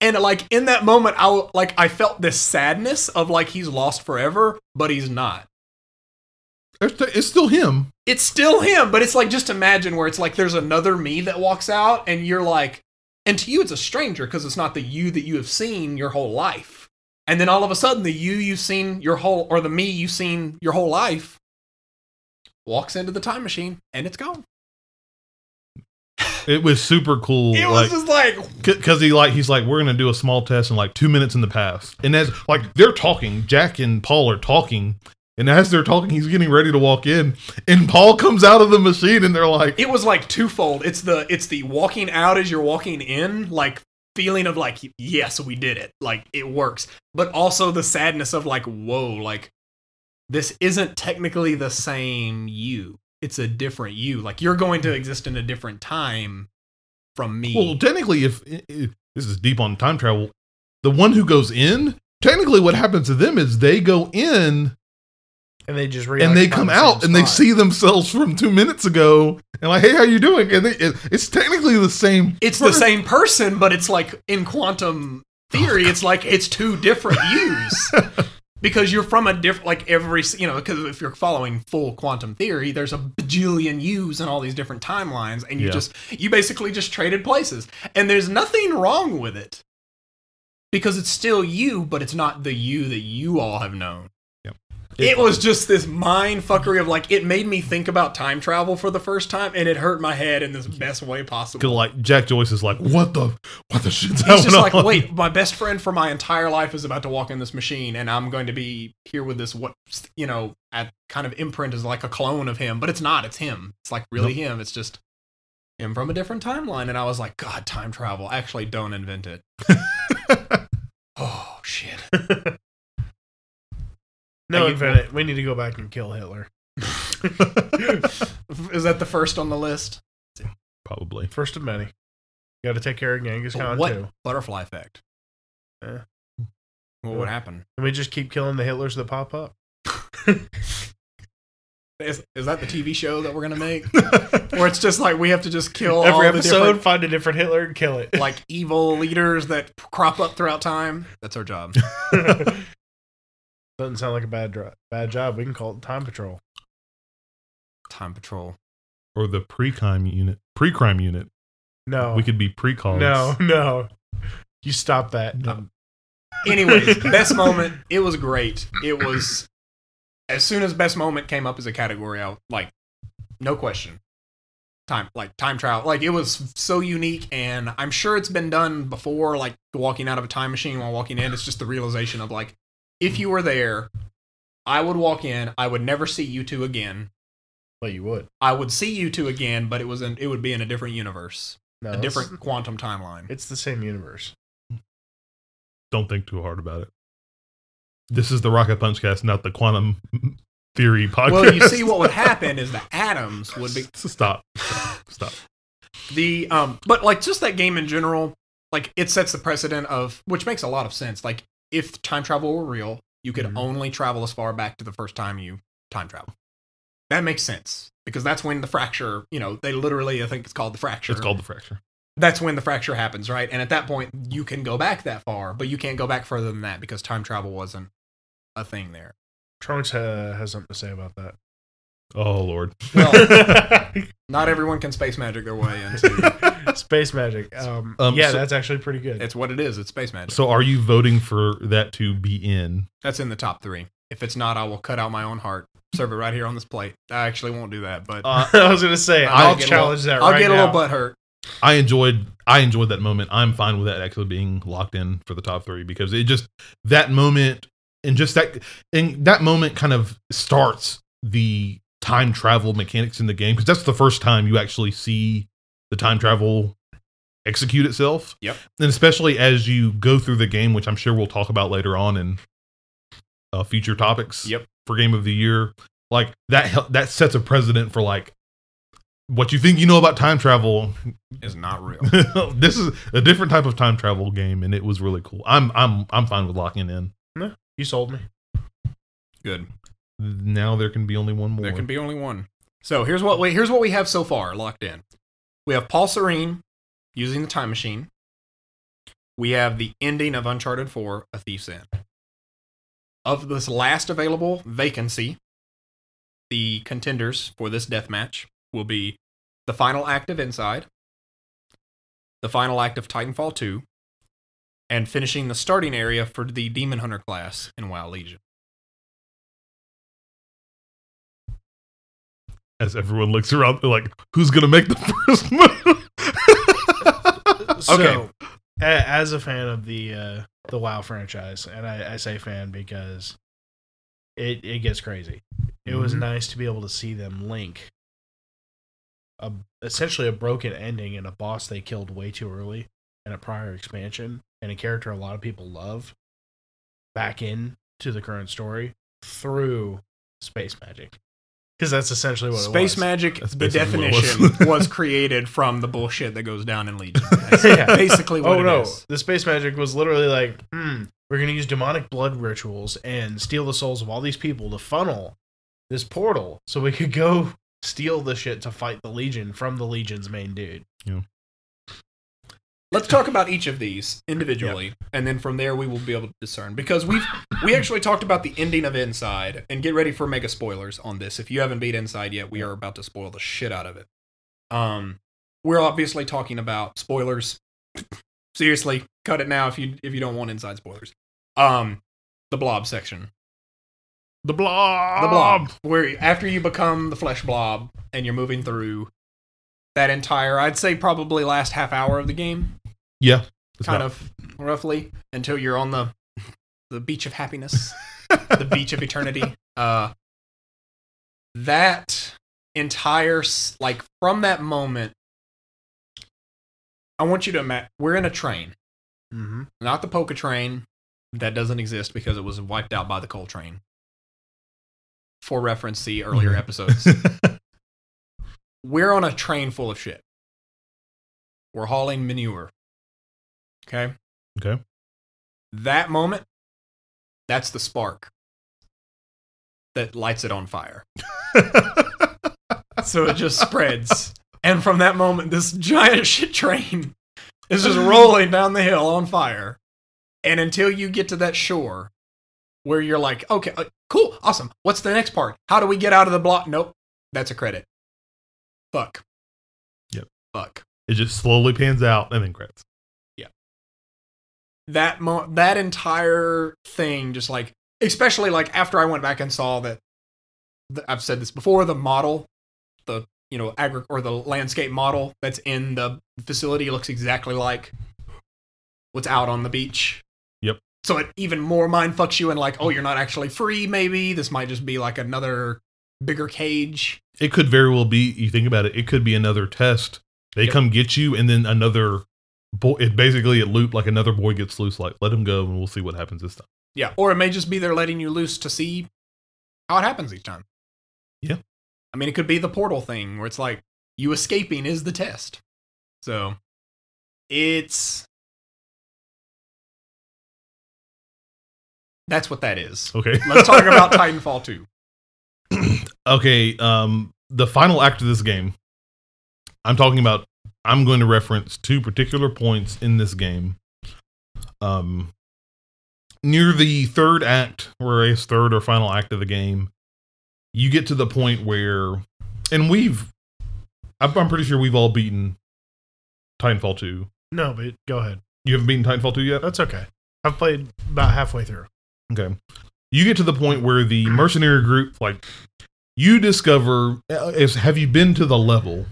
And like in that moment, I like I felt this sadness of like he's lost forever, but he's not. It's still him. It's still him, but it's like just imagine where it's like there's another me that walks out, and you're like, and to you it's a stranger because it's not the you that you have seen your whole life. And then all of a sudden, the you you've seen your whole, or the me you've seen your whole life, walks into the time machine, and it's gone. It was super cool. It was like, just like, because he like he's like we're gonna do a small test in like two minutes in the past, and as like they're talking, Jack and Paul are talking, and as they're talking, he's getting ready to walk in, and Paul comes out of the machine, and they're like, it was like twofold. It's the it's the walking out as you're walking in, like feeling of like, yes, we did it, like it works, but also the sadness of like, whoa, like this isn't technically the same you. It's a different you. Like you're going to exist in a different time from me. well, technically, if, if this is deep on time travel, the one who goes in, technically, what happens to them is they go in and they just and they come the out same and they see themselves from two minutes ago, and like, hey, how you doing? And they, it, it's technically the same. it's the same person, but it's like in quantum theory, oh, it's like it's two different yous. because you're from a different like every you know because if you're following full quantum theory there's a bajillion yous in all these different timelines and you Yeah. just you basically just traded places and there's nothing wrong with it because it's still you but it's not the you that you all have known it was just this mind fuckery of like it made me think about time travel for the first time and it hurt my head in this best way possible like Jack Joyce is like, what the what the shit's He's just like, wait, my best friend for my entire life is about to walk in this machine, and I'm going to be here with this what you know, at kind of imprint is like a clone of him, but it's not. It's him. It's like really him. It's just him from a different timeline. And I was like, God, time travel. Actually, don't invent it. oh shit. no, Like, invent it. We need to go back and kill Hitler. is that the first on the list? Probably. First of many. Got to take care of Genghis Khan what too. butterfly effect? Eh. What would happen? And we just keep killing the Hitlers that pop up. Is, is that the TV show that we're gonna make? Where it's just like we have to just kill all Every the episode, different find a different Hitler and kill it. like evil leaders that crop up throughout time. That's our job. Doesn't sound like a bad dro- bad job. We can call it Time Patrol. Time Patrol. or the pre-crime unit. Pre-crime unit. No, We could be pre-calls. no, no. You stop that. No. Um, Anyways, best moment. It was great. It was as soon as best moment came up as a category, I like no question. Time like time trial. Like it was so unique and I'm sure it's been done before, like walking out of a time machine while walking in. It's just the realization of like if you were there, I would walk in, I would never see you two again. But you would. I would see you two again, but it was in, it would be in a different universe. No, a different quantum timeline. It's the same universe. Don't think too hard about it. This is the Rocket Punch cast, not the quantum theory podcast. Well, you see what would happen is the atoms would be Stop. Stop. Stop. the um but like just that game in general like it sets the precedent of which makes a lot of sense like if time travel were real you could Mhm. only travel as far back to the first time you time travel that makes sense because that's when the fracture you know they literally i think it's called the fracture It's called the fracture. that's when the fracture happens right and at that point you can go back that far but you can't go back further than that because time travel wasn't a thing there Trunks uh, has something to say about that. Oh Lord. well not everyone can space magic their way into Space magic. Um, Um, yeah, so- that's actually pretty good. it's what it is it's space magic So, are you voting for that to be in? That's in the top three. If it's not, I will cut out my own heart, serve it right here on this plate. I actually won't do that, but Uh, I was gonna say I'll I'll, get a challenge that. I'll right get a now. little butt hurt. I enjoyed I enjoyed that moment. I'm fine with that actually being locked in for the top three because it just that moment and just that and that moment kind of starts the time travel mechanics in the game because that's the first time you actually see the time travel execute itself. Yep. And especially as you go through the game, which I'm sure we'll talk about later on in uh, future topics. Yep. For game of the year, like that that sets a precedent for like what you think you know about time travel Is not real. this is a different type of time travel game, and it was really cool. I'm I'm I'm fine with locking in. You sold me. Good. Now there can be only one more. There can be only one. So here's what we here's what we have so far locked in. We have Paul Serene using the time machine. We have the ending of Uncharted 4, A Thief's End. Of this last available vacancy, the contenders for this death match will be the final act of Inside, the final act of Titanfall 2, and finishing the starting area for the Demon Hunter class in WoW Legion. As everyone looks around, they're like, "Who's gonna make the first move?" So, a- as a fan of the uh, the WoW franchise, and I, I say fan because it it gets crazy. It was Mhm. nice to be able to see them link a essentially a broken ending and a boss they killed way too early in a prior expansion and a character a lot of people love back in to the current story through space magic because that's essentially what it was. Space magic, That's the basically what it definition, was. was. created from the bullshit that goes down in Legion. That's Yeah. basically what oh it no, is. the space magic was literally like, hmm, we're gonna use demonic blood rituals and steal the souls of all these people to funnel this portal so we could go steal the shit to fight the Legion from the Legion's main dude. Let's talk about each of these individually, and then from there we will be able to discern. Because we've we actually talked about the ending of Inside, and get ready for mega spoilers on this. If you haven't beat Inside yet, we are about to spoil the shit out of it. Um, we're obviously talking about spoilers. Seriously, cut it now if you if you don't want Inside spoilers. Um, the Blob section. the blob. the blob where after you become the flesh blob and you're moving through that entire i'd say probably last half hour of the game Yeah. Kind not- of roughly until you're on the the beach of happiness the beach of eternity uh that entire like from that moment i want you to imagine we're in a train Mm-hmm. not the polka train that doesn't exist because it was wiped out by the coal train. For reference, the earlier Okay. episodes. We're on a train full of shit. We're hauling manure. Okay. Okay. That moment, that's the spark that lights it on fire. So it just spreads. And from that moment, this giant shit train is just rolling down the hill on fire. And until you get to that shore where you're like, okay, uh, cool, awesome. What's the next part? How do we get out of the block? Nope. That's a credit. Fuck. Yep. Fuck. it just slowly pans out and then credits. Yeah. That mo- that entire thing just like especially like after I went back and saw that the, I've said this before the model the you know agri- or the landscape model that's in the facility looks exactly like what's out on the beach. Yep. So it even more mind fucks you and like oh you're not actually free maybe this might just be like another bigger cage. It could very well be. You think about it. It could be another test. They Yep. come get you, and then another boy. It basically it loop like another boy gets loose. Like let him go, and we'll see what happens this time. Yeah, or it may just be they're letting you loose to see how it happens each time. Yeah. I mean, it could be the portal thing where it's like you escaping is the test. So it's that's what that is. Okay. Let's talk about Titanfall 2. Okay. Um, the final act of this game. I'm talking about. I'm going to reference two particular points in this game. Um, near the third act, or a third or final act of the game, you get to the point where, and we've, I'm I'm pretty sure we've all beaten Titanfall 2. No, but go ahead. You haven't beaten Titanfall 2 yet? That's okay. I've played about halfway through. Okay. You get to the point where the mercenary group, like, you discover, uh, is have you been to the level,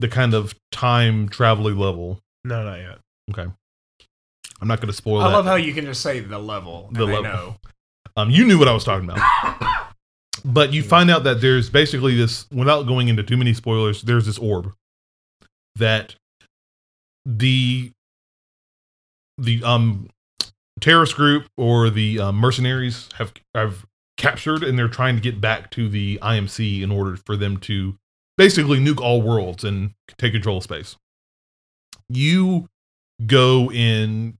the kind of time traveling level? No, not yet. Okay. I'm not going to spoil I that. love how you can just say the level. The level. know. Um, you knew what I was talking about. but you find out that there's basically this, without going into too many spoilers, there's this orb that the the um terrorist group or the um, mercenaries have have captured, and they're trying to get back to the IMC in order for them to basically nuke all worlds and take control of space. You go and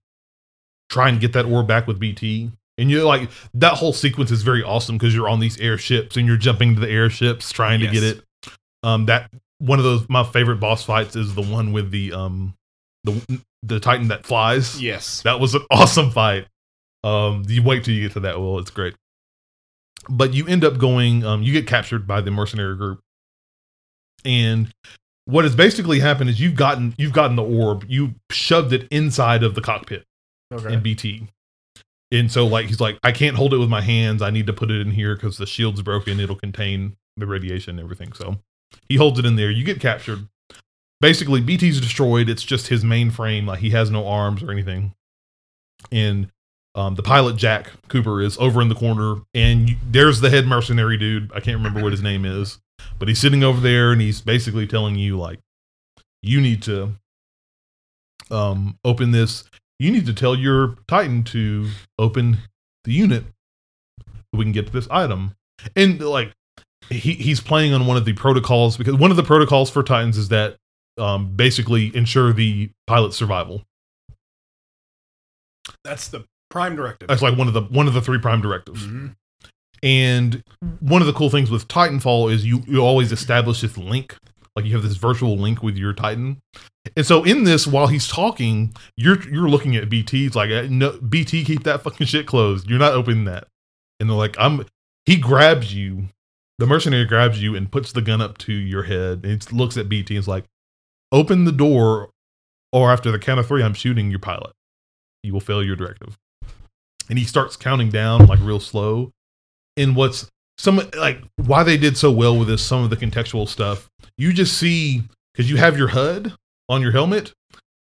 try and get that orb back with BT, and you're like that whole sequence is very awesome because you're on these airships and you're jumping to the airships trying to get it. Um, that one of those my favorite boss fights is the one with the um the the Titan that flies. Yes. That was an awesome fight. Um, you wait till you get to that. Well, it's great. But you end up going. Um, you get captured by the mercenary group, and what has basically happened is you've gotten you've gotten the orb. You shoved it inside of the cockpit Okay. in BT. And so like he's like, I can't hold it with my hands. I need to put it in here because the shield's broken. It'll contain the radiation and everything. So he holds it in there. You get captured. Basically, BT's destroyed. It's just his mainframe. Like he has no arms or anything. And um, the pilot Jack Cooper is over in the corner, and you, there's the head mercenary dude. I can't remember what his name is, but he's sitting over there, and he's basically telling you like, you need to um, open this you need to tell your Titan to open the unit so we can get to this item. And like he he's playing on one of the protocols because one of the protocols for Titans is that um, basically ensure the pilot's survival. That's the prime directive. That's like one of the one of the three prime directives. Mhm. And one of the cool things with Titanfall is you you always establish this link. Like you have this virtual link with your Titan. And so in this, while he's talking, you're you're looking at BT. It's like uh, no BT, keep that fucking shit closed. You're not opening that. And they're like, I'm he grabs you, the mercenary grabs you and puts the gun up to your head and it looks at BT and is like, open the door, or after the count of three, I'm shooting your pilot. You will fail your directive. And he starts counting down like real slow. And what's some like why they did so well with this some of the contextual stuff you just see because you have your hud on your helmet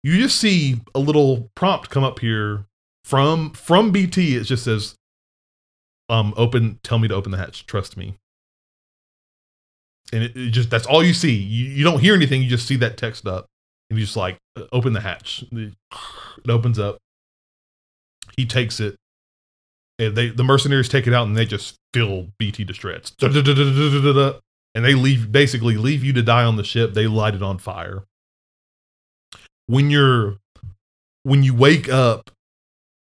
you just see a little prompt come up here from from bt it just says um open tell me to open the hatch trust me. And it, it just that's all you see. You, you don't hear anything you just see that text up. And you just like uh, open the hatch. It opens up he takes it and they the mercenaries take it out and they just fill BT to shreds. And they leave basically leave you to die on the ship. They light it on fire. When you're when you wake up,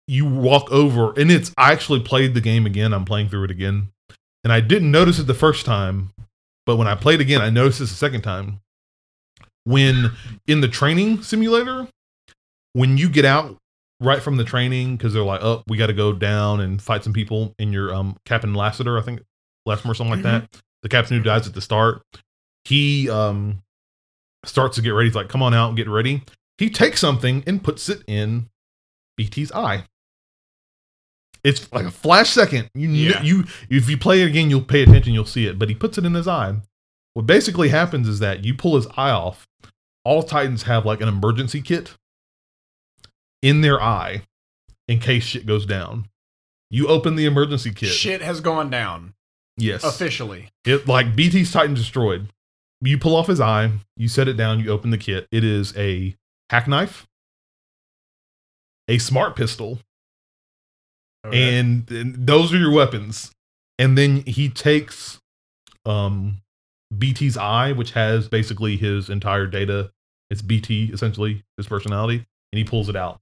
you walk over and it's I actually played the game again. I'm playing through it again. And I didn't notice it the first time, but when I played again, I noticed this the second time. When in the training simulator, when you get out right from the training because they're like, oh, we got to go down and fight some people in your um Captain Lassiter, I think Lassiter, or something like that. The captain who dies at the start, he um starts to get ready. He's like, come on out and get ready. He takes something and puts it in BT's eye. It's like a flash second. You Yeah. you if you play it again, you'll pay attention. You'll see it. But he puts it in his eye. What basically happens is that you pull his eye off. All Titans have like an emergency kit in their eye in case shit goes down. You open the emergency kit. Shit has gone down Yes. officially. It like BT's Titan destroyed. You pull off his eye, you set it down, you open the kit. It is a hack knife, a smart pistol, Okay. and, and those are your weapons. And then he takes um BT's eye, which has basically his entire data. It's BT essentially, his personality, and he pulls it out.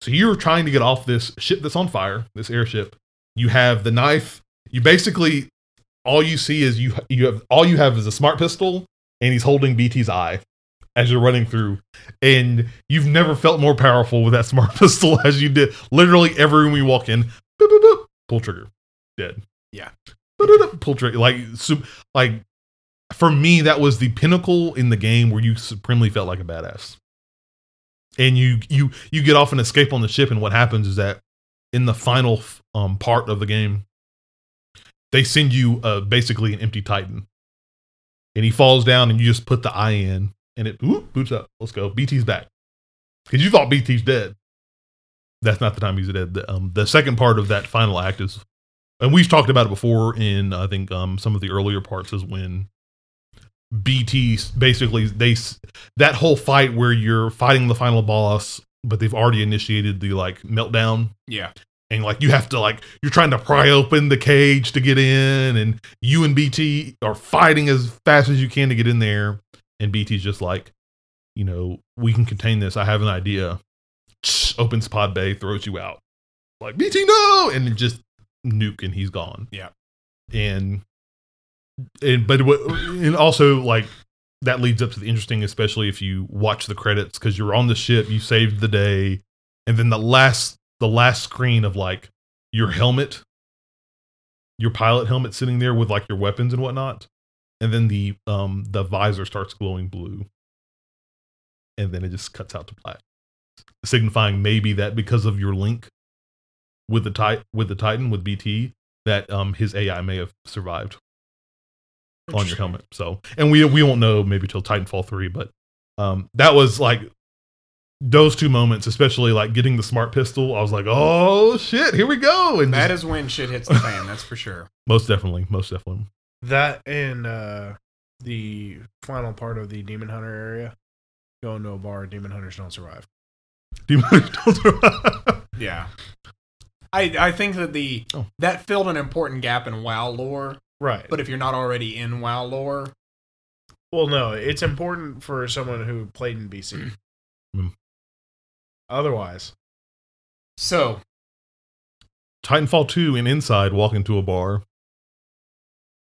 So you're trying to get off this ship that's on fire, this airship. You have the knife. You basically all you see is you you have all you have is a smart pistol, and he's holding BT's eye as you're running through. And you've never felt more powerful with that smart pistol as you did. Literally every room you walk in, boop, boop, boop, pull trigger, dead. Yeah. Pull trigger. Like like for me, that was the pinnacle in the game where you supremely felt like a badass. And you you you get off and escape on the ship, and what happens is that in the final um, part of the game, they send you uh, basically an empty Titan, and he falls down, and you just put the eye in, and it whoop, boots up. Let's go. BT's back because you thought BT's dead. That's not the time he's dead. The, um, the second part of that final act is, and we've talked about it before in I think um, some of the earlier parts is when BT basically they that whole fight where you're fighting the final boss, but they've already initiated the like meltdown. Yeah. and like you have to like you're trying to pry open the cage to get in and you and bt are fighting as fast as you can to get in there. And bt's just like you know we can contain this. I have an idea. Opens pod bay throws you out. Like bt no! And just nuke and he's gone. Yeah. and and but what- and also like that leads up to the interesting especially if you watch the credits because you're on the ship you saved the day and then the last the last screen of like your helmet your pilot helmet sitting there with like your weapons and whatnot and then the um the visor starts glowing blue. And then it just cuts out to black signifying maybe that because of your link with the tit with the titan with bt that um his ai may have survived on your helmet so and we we won't know maybe till titanfall 3 but um that was like those two moments especially like getting the smart pistol i was like oh shit here we go and That just- is when shit hits the fan, that's for sure. most definitely most definitely That and uh, the final part of the Demon Hunter area. Go into a bar, Demon Hunters don't survive. Demon Hunter- Yeah. I I think that the Oh. that filled an important gap in WoW lore, Right. but if you're not already in WoW lore, well, no, it's important for someone who played in BC. Mm. Otherwise, so titanfall 2 and inside walk into a bar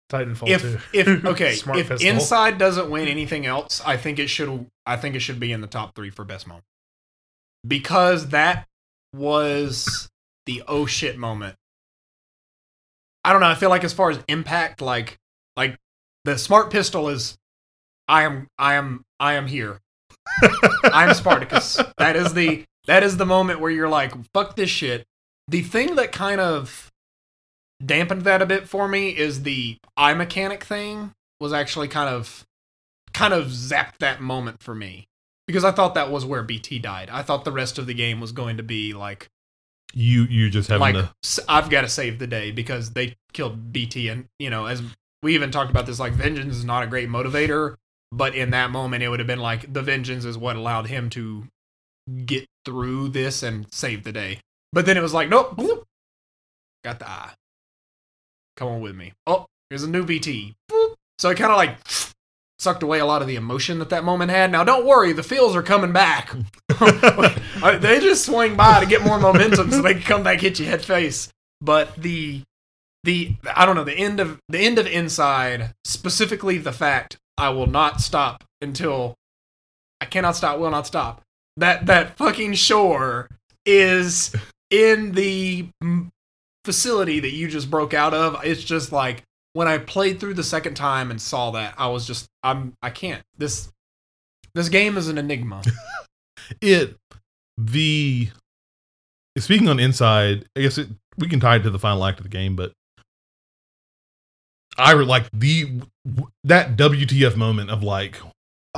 Titanfall if 2. if okay, Smart if pistol. Inside doesn't win anything else, I think it should I think it should be in the top 3 for best moment. Because that was the oh shit moment. I don't know, I feel like as far as impact like like the smart pistol is I am I am I am here. I'm Spartacus. That is the that is the moment where you're like, fuck this shit. The thing that kind of dampened that a bit for me is the eye mechanic thing was actually kind of kind of zapped that moment for me. Because I thought that was where BT died. I thought the rest of the game was going to be like you you just having like to I've got to save the day because they killed BT and you know as we even talked about this like vengeance is not a great motivator but in that moment it would have been like the vengeance is what allowed him to get through this and save the day. But then it was like nope bloop, got the eye. Come on with me. Oh here's a new BT Boop. so it kind of like sucked away a lot of the emotion that that moment had. Now don't worry the feels are coming back they just swing by to get more momentum so they can come back hit you head face. But the the I don't know the end of the end of inside specifically the fact I will not stop until I cannot stop will not stop that that fucking shore is in the facility that you just broke out of. It's just like when I played through the second time and saw that I was just I'm I can't this this game is an enigma. it the speaking on inside, I guess it, we can tie it to the final act of the game, but I like the that WTF moment of like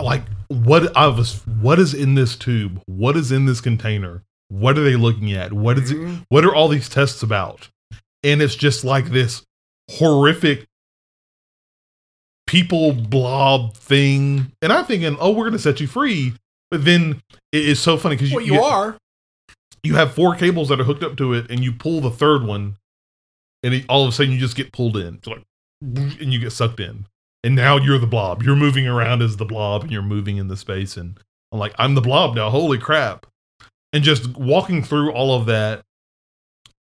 like what I was what is in this tube? What is in this container? What are they looking at? What is it? Mhm. What are all these tests about? And it's just like this horrific people blob thing. And I'm thinking, oh, we're gonna set you free. But then it is so funny because you, Well, you you- are. you have four cables that are hooked up to it, and you pull the third one, and it, all of a sudden you just get pulled in. It's like, and you get sucked in, and now you're the blob. You're moving around as the blob, and you're moving in the space. And I'm like, I'm the blob now. Holy crap! And just walking through all of that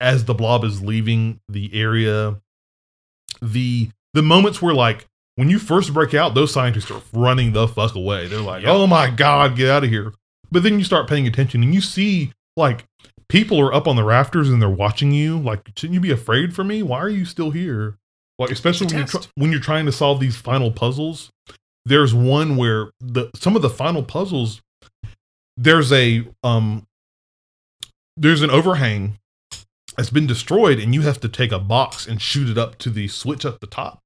as the blob is leaving the area, the the moments where like when you first break out, those scientists are running the fuck away. They're like, Yep. "Oh my god, get out of here!" But then you start paying attention, and you see like people are up on the rafters and they're watching you. Like, shouldn't you be afraid for me? Why are you still here? Like, especially when you're, when you're trying to solve these final puzzles. There's one where the some of the final puzzles. There's a um. There's an overhang that's been destroyed, and you have to take a box and shoot it up to the switch at the top.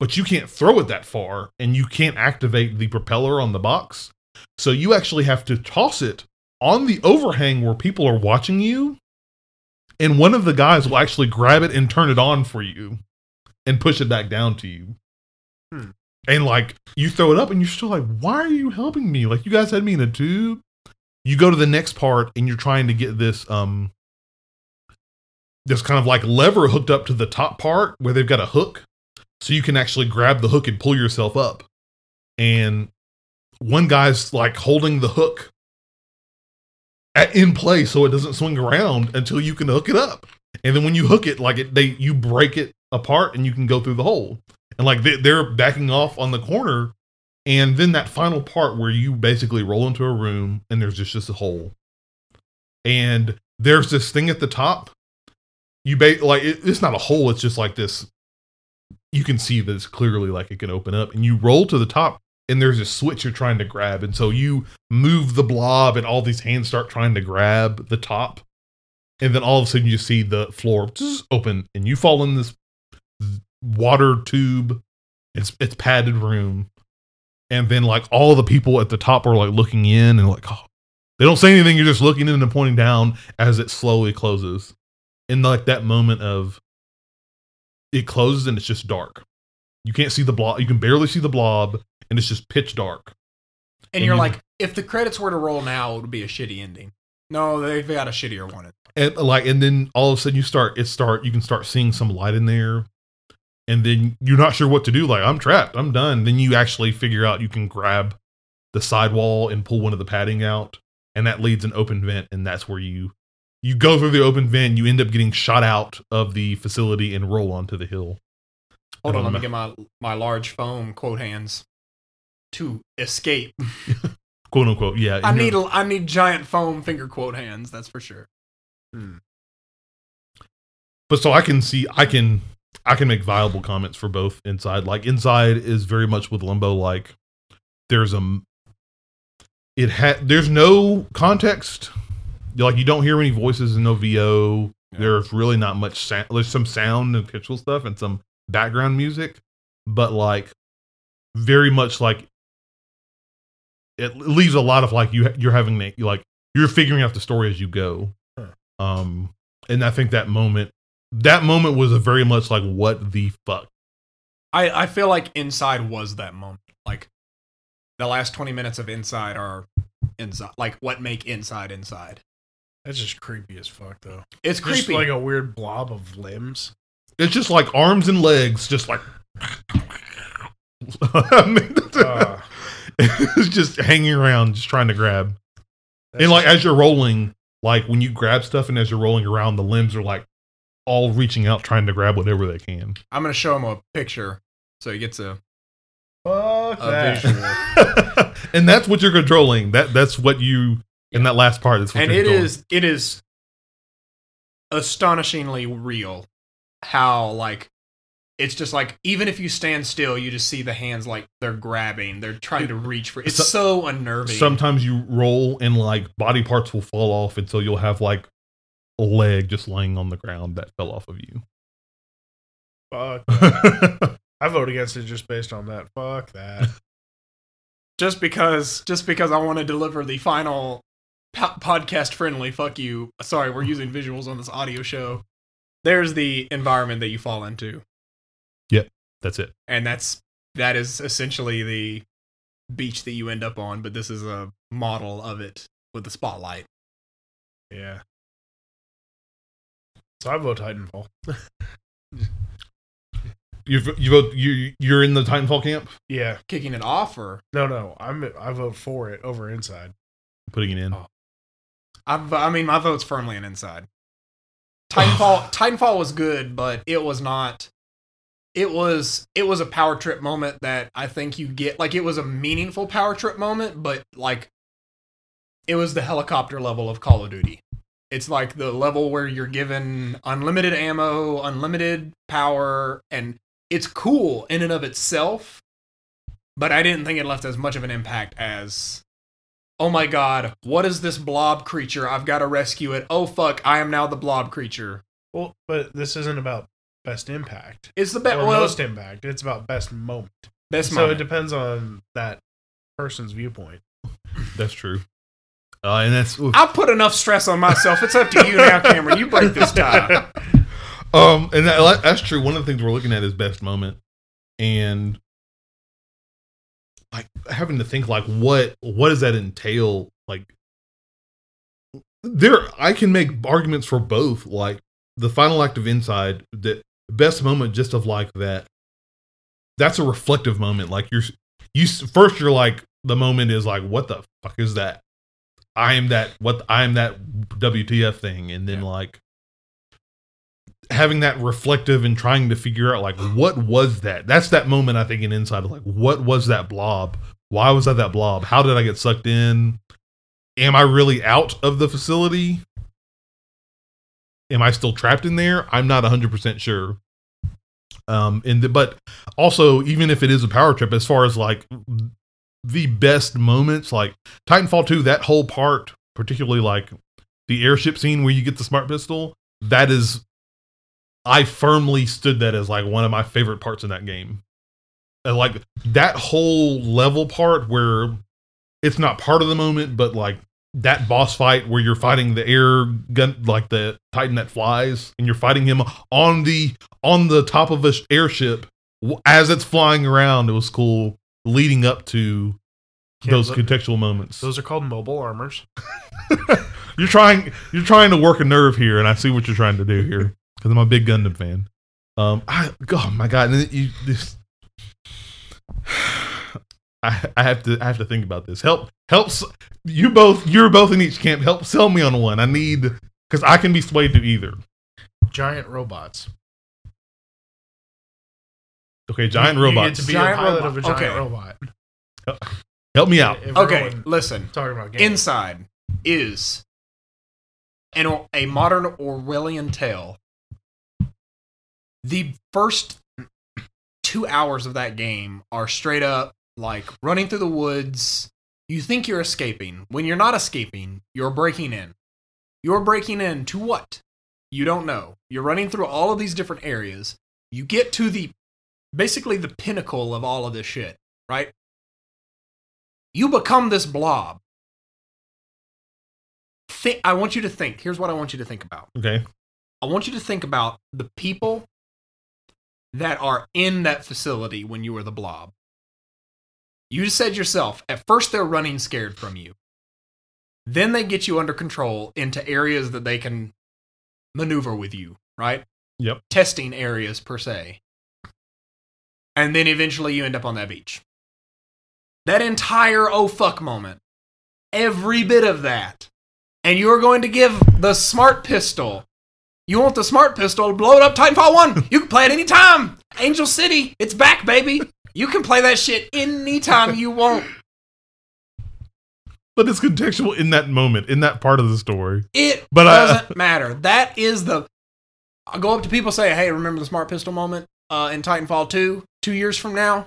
But you can't throw it that far, and you can't activate the propeller on the box. So you actually have to toss it on the overhang where people are watching you, and one of the guys will actually grab it and turn it on for you and push it back down to you. Hmm. And like you throw it up, and you're still like, "Why are you helping me? Like you guys had me in a tube." You go to the next part, and you're trying to get this um this kind of like lever hooked up to the top part where they've got a hook, so you can actually grab the hook and pull yourself up. And one guy's like holding the hook at, in place so it doesn't swing around until you can hook it up. And then when you hook it, like it, they you break it apart and you can go through the hole. And like they, they're backing off on the corner, and then that final part where you basically roll into a room and there's just just a hole, and there's this thing at the top. You ba- like it, it's not a hole; it's just like this. You can see that it's clearly like it can open up, and you roll to the top, and there's a switch you're trying to grab, and so you move the blob, and all these hands start trying to grab the top, and then all of a sudden you see the floor open, and you fall in this water tube. It's it's padded room, and then like all the people at the top are like looking in and like oh, they don't say anything. You're just looking in and pointing down as it slowly closes. In like that moment of it closes and it's just dark. You can't see the blob. You can barely see the blob, and it's just pitch dark. And And you're you- like, if the credits were to roll now, it would be a shitty ending. No, they've got a shittier one. and like and then all of a sudden you start it start you can start seeing some light in there and then you're not sure what to do like i'm trapped i'm done then you actually figure out you can grab the sidewall and pull one of the padding out and that leads an open vent and that's where you you go through the open vent you end up getting shot out of the facility and roll onto the hill Hold on, let me get my my large foam quote hands to escape. quote unquote yeah I need you're- need giant foam finger quote hands. That's for sure. Hmm. but so I can see I can I can make viable comments for both inside. Like inside is very much with limbo. Like there's a it had there's no context. Like you don't hear any voices and no VO. Yeah. There's really not much sound. There's some sound and pixel stuff and some background music, but like very much like it leaves a lot of like you you're having to- like you're figuring out the story as you go. Um, and I think that moment that moment was a very much like what the fuck. I I feel like Inside was that moment. Like the last twenty minutes of Inside are inside. Like what make Inside Inside. That's just creepy as fuck, though. It's Just creepy. like a weird blob of limbs. It's just like arms and legs, just like. I mean, Uh, it's just hanging around, just trying to grab. and like as you're rolling, like when you grab stuff, and as you're rolling around, the limbs are like all reaching out, trying to grab whatever they can. I'm gonna show him a picture so he gets a fuck a that. visual. and that's what you're controlling. That that's what you in that last part. That's what and it controlling. is it is astonishingly real how like it's just like even if you stand still you just see the hands like they're grabbing they're trying to reach for it's So- so, unnerving Sometimes you roll and like body parts will fall off, and so you'll have like a leg just laying on the ground that fell off of you. Fuck. that. I vote against it just based on that. Fuck that. just because just because I want to deliver the final po- podcast friendly fuck you. Sorry, we're using visuals on this audio show. There's the environment that you fall into, Yep, That's it. and that's that is essentially the beach that you end up on. But this is a model of it with the spotlight. yeah. So I vote Titanfall. You you vote you you're in the Titanfall camp, Yeah. Kicking it off, or No, no. I'm I vote for it over inside. putting it in. Oh. I, I mean, my vote's firmly an inside. Titanfall, Titanfall was good, but it was not. It was it was a power trip moment that I think you get. Like it was a meaningful power trip moment, but like it was the helicopter level of Call of Duty. It's like the level where you're given unlimited ammo, unlimited power, and it's cool in and of itself. But I didn't think it left as much of an impact as oh my god, what is this blob creature? I've got to rescue it. Oh fuck, I am now the blob creature. Well, but this isn't about best impact It's the best well, most impact. It's about best moment. best so moment. it depends on that person's viewpoint. That's true. Uh, and that's oof. I'll put enough stress on myself. It's up to you now, Cameron. You break this tie. um, and that, that's true. One of the things we're looking at is best moment, and like having to think like what what does that entail? Like there, I can make arguments for both. Like the final act of Inside, that best moment just of like that. That's a reflective moment. Like you're you first you're like the moment is like what the fuck is that? I am that what I am that WTF thing, and then Yeah. like having that reflective and trying to figure out like what was that? That's that moment i think in inside of like what was that blob? Why was i that blob? How did i get sucked in? Am i really out of the facility? Am i still trapped in there? I'm not 100% sure. Um and the, but also even if it is a power trip as far as like the best moments like titanfall 2 that whole part particularly like the airship scene where you get the smart pistol that is I firmly stood that as like one of my favorite parts in that game. And like that whole level part where it's not part of the moment, but like that boss fight where you're fighting the air gun, like the Titan that flies, and you're fighting him on the on the top of a sh- airship as it's flying around. It was cool, leading up to Yeah, those tho- contextual moments. Those are called mobile armors. you're trying you're trying to work a nerve here, and I see what you're trying to do here because I'm a big Gundam fan. Um, I oh my god, and you this. I, I have to I have to think about this. Help helps you both. You're both in each camp. Help sell me on one. I need because I can be swayed to either. Giant robots. Okay, giant You- you get robots. to be Giant a pilot robot. of a giant Okay. robot. Help me out. If Okay, listen. Talking about games. Inside is an a modern Orwellian tale. The first two hours of that game are straight up like running through the woods. You think you're escaping. When you're not escaping, you're breaking in. You're breaking in to what? You don't know. You're running through all of these different areas. You get to the basically the pinnacle of all of this shit, right? You become this blob. Think, I want you to think. Here's what I want you to think about. Okay. I want you to think about the people that are in that facility when you were the blob. You just said yourself, at first they're running scared from you. Then they get you under control into areas that they can maneuver with you, right? Yep. Testing areas per se. And then eventually you end up on that beach. That entire oh fuck moment. Every bit of that. And you're going to give the smart pistol you want the smart pistol? To blow it up Titanfall 1. You can play it anytime. Angel City, it's back, baby. You can play that shit anytime you want. But it's contextual in that moment, in that part of the story. It But, uh, doesn't matter. That is the. I go up to people say, "Hey, remember the smart pistol moment uh, in Titanfall 2 two years from now?"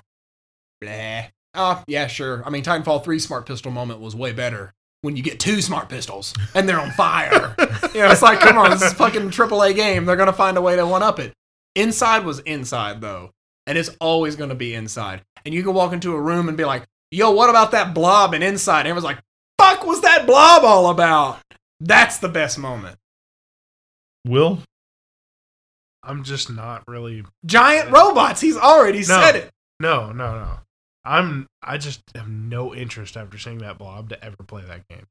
Blah. Oh, yeah, sure. I mean, Titanfall 3 smart pistol moment was way better. When you get two smart pistols and they're on fire. you know, it's like, come on, this is a fucking AAA game. They're gonna find a way to one up it. Inside was inside though, and it's always gonna be inside. And you can walk into a room and be like, "Yo, what about that blob?" And inside, and everyone's like, "Fuck, was that blob all about?" That's the best moment. Will I'm just not really. Giant robots. He's already said it. No, no, no. I'm. I just have no interest after seeing that blob to ever play that game.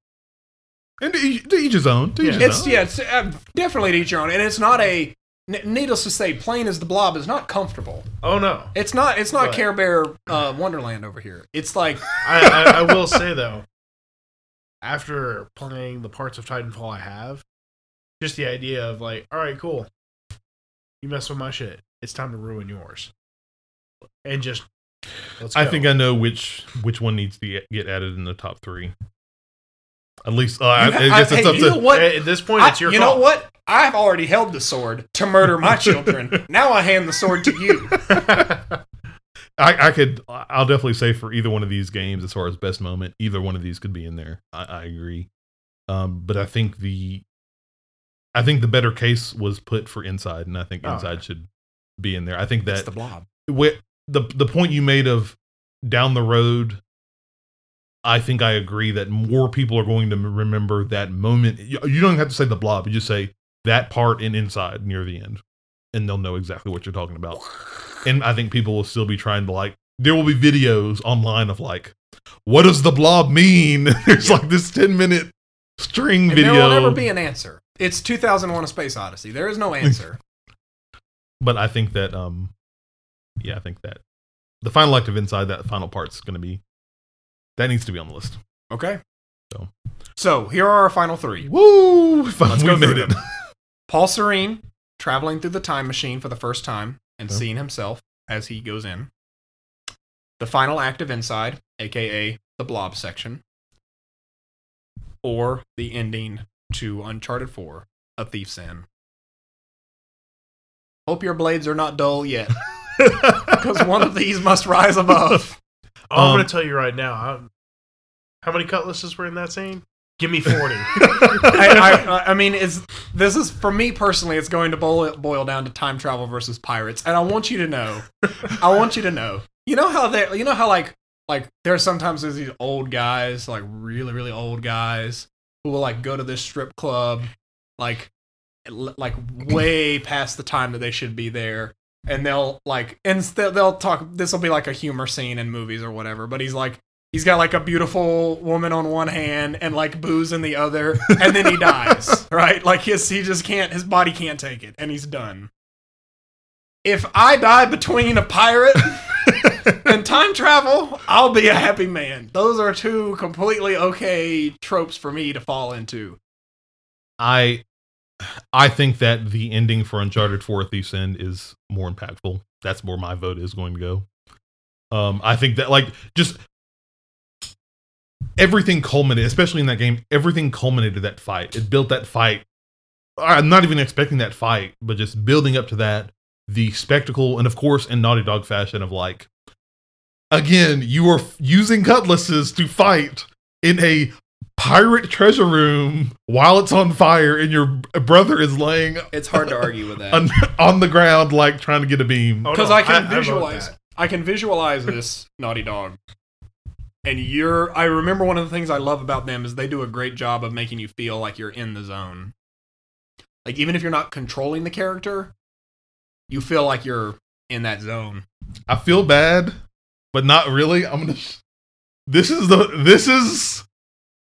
and to each, to each his own. To each his It's own. yeah, it's uh, definitely to each your own, and it's not a. n- Needless to say, plain as the blob is not comfortable. Oh no. It's not. It's not But- Care Bear uh, Wonderland over here. It's like I, I, I will say though, after playing the parts of Titanfall I have, just the idea of like, all right, cool, you mess with my shit, it's time to ruin yours, and just let's. I go. think I know which which one needs to get- get added in the top three. At least uh, I, I guess I- it's hey, up you know to. what? at this point, I- it's your you call. know what? I've already held the sword to murder my children. now I hand the sword to you. I, I could. I'll definitely say for either one of these games, as far as best moment, either one of these could be in there. I, I agree. Um, but I think the, I think the better case was put for Inside, and I think Oh, Inside okay. should be in there. I think That's that the blob. wh- the the point you made of down the road i think i agree that more people are going to remember that moment you, don't have to say the blob you just say that part in inside near the end and they'll know exactly what you're talking about and i think people will still be trying to like there will be videos online of like what does the blob mean there's like this 10 minute string And video there will never be an answer. It's 2001: A Space Odyssey. There is no answer. but i think that um yeah i think that the final active inside that final part's going to be that needs to be on the list Okay. So. So here are our final three. Woo! Let's we go made through it. them. Paul Serene traveling through the time machine for the first time and Okay. seeing himself as he goes in. The final act of Inside, aka the Blob section, or the ending to Uncharted 4, A Thief's End. Hope your blades are not dull yet, because one of these must rise above. Oh, I'm Um, gonna tell you right now. I'm, how many cutlasses were in that scene? Give me forty. I, I, I mean, it's this is for me personally. It's going to boil boil down to time travel versus pirates, and I want you to know. I want you to know. You know how they, you know how like like there are sometimes there's these old guys, like really really old guys, who will like go to this strip club, like like way past the time that they should be there, and they'll like and they'll, they'll talk. This will be like a humor scene in movies or whatever. But he's like he's got like a beautiful woman on one hand and like booze in the other, and then he dies. right? Like his he just can't. His body can't take it, and he's done. If I die between a pirate and time travel, I'll be a happy man. Those are two completely okay tropes for me to fall into. I I think that the ending for Uncharted 4 Thief's End is more impactful. That's where my vote is going to go. Um, I think that like just everything culminated, especially in that game, everything culminated that fight. It built that fight. I'm not even expecting that fight, but just building up to that, the spectacle, and of course, in Naughty Dog fashion of like, again, you are f- using cutlasses to fight in a pirate treasure room while it's on fire and your brother is laying It's hard to argue with that. on, on the ground like trying to get a beam. Oh, because no, I can I visualize. that. I can visualize this Naughty Dog. And you're. I remember one of the things I love about them is they do a great job of making you feel like you're in the zone. Like even if you're not controlling the character, you feel like you're in that zone. I feel bad, but not really. I'm gonna. This is the. This is.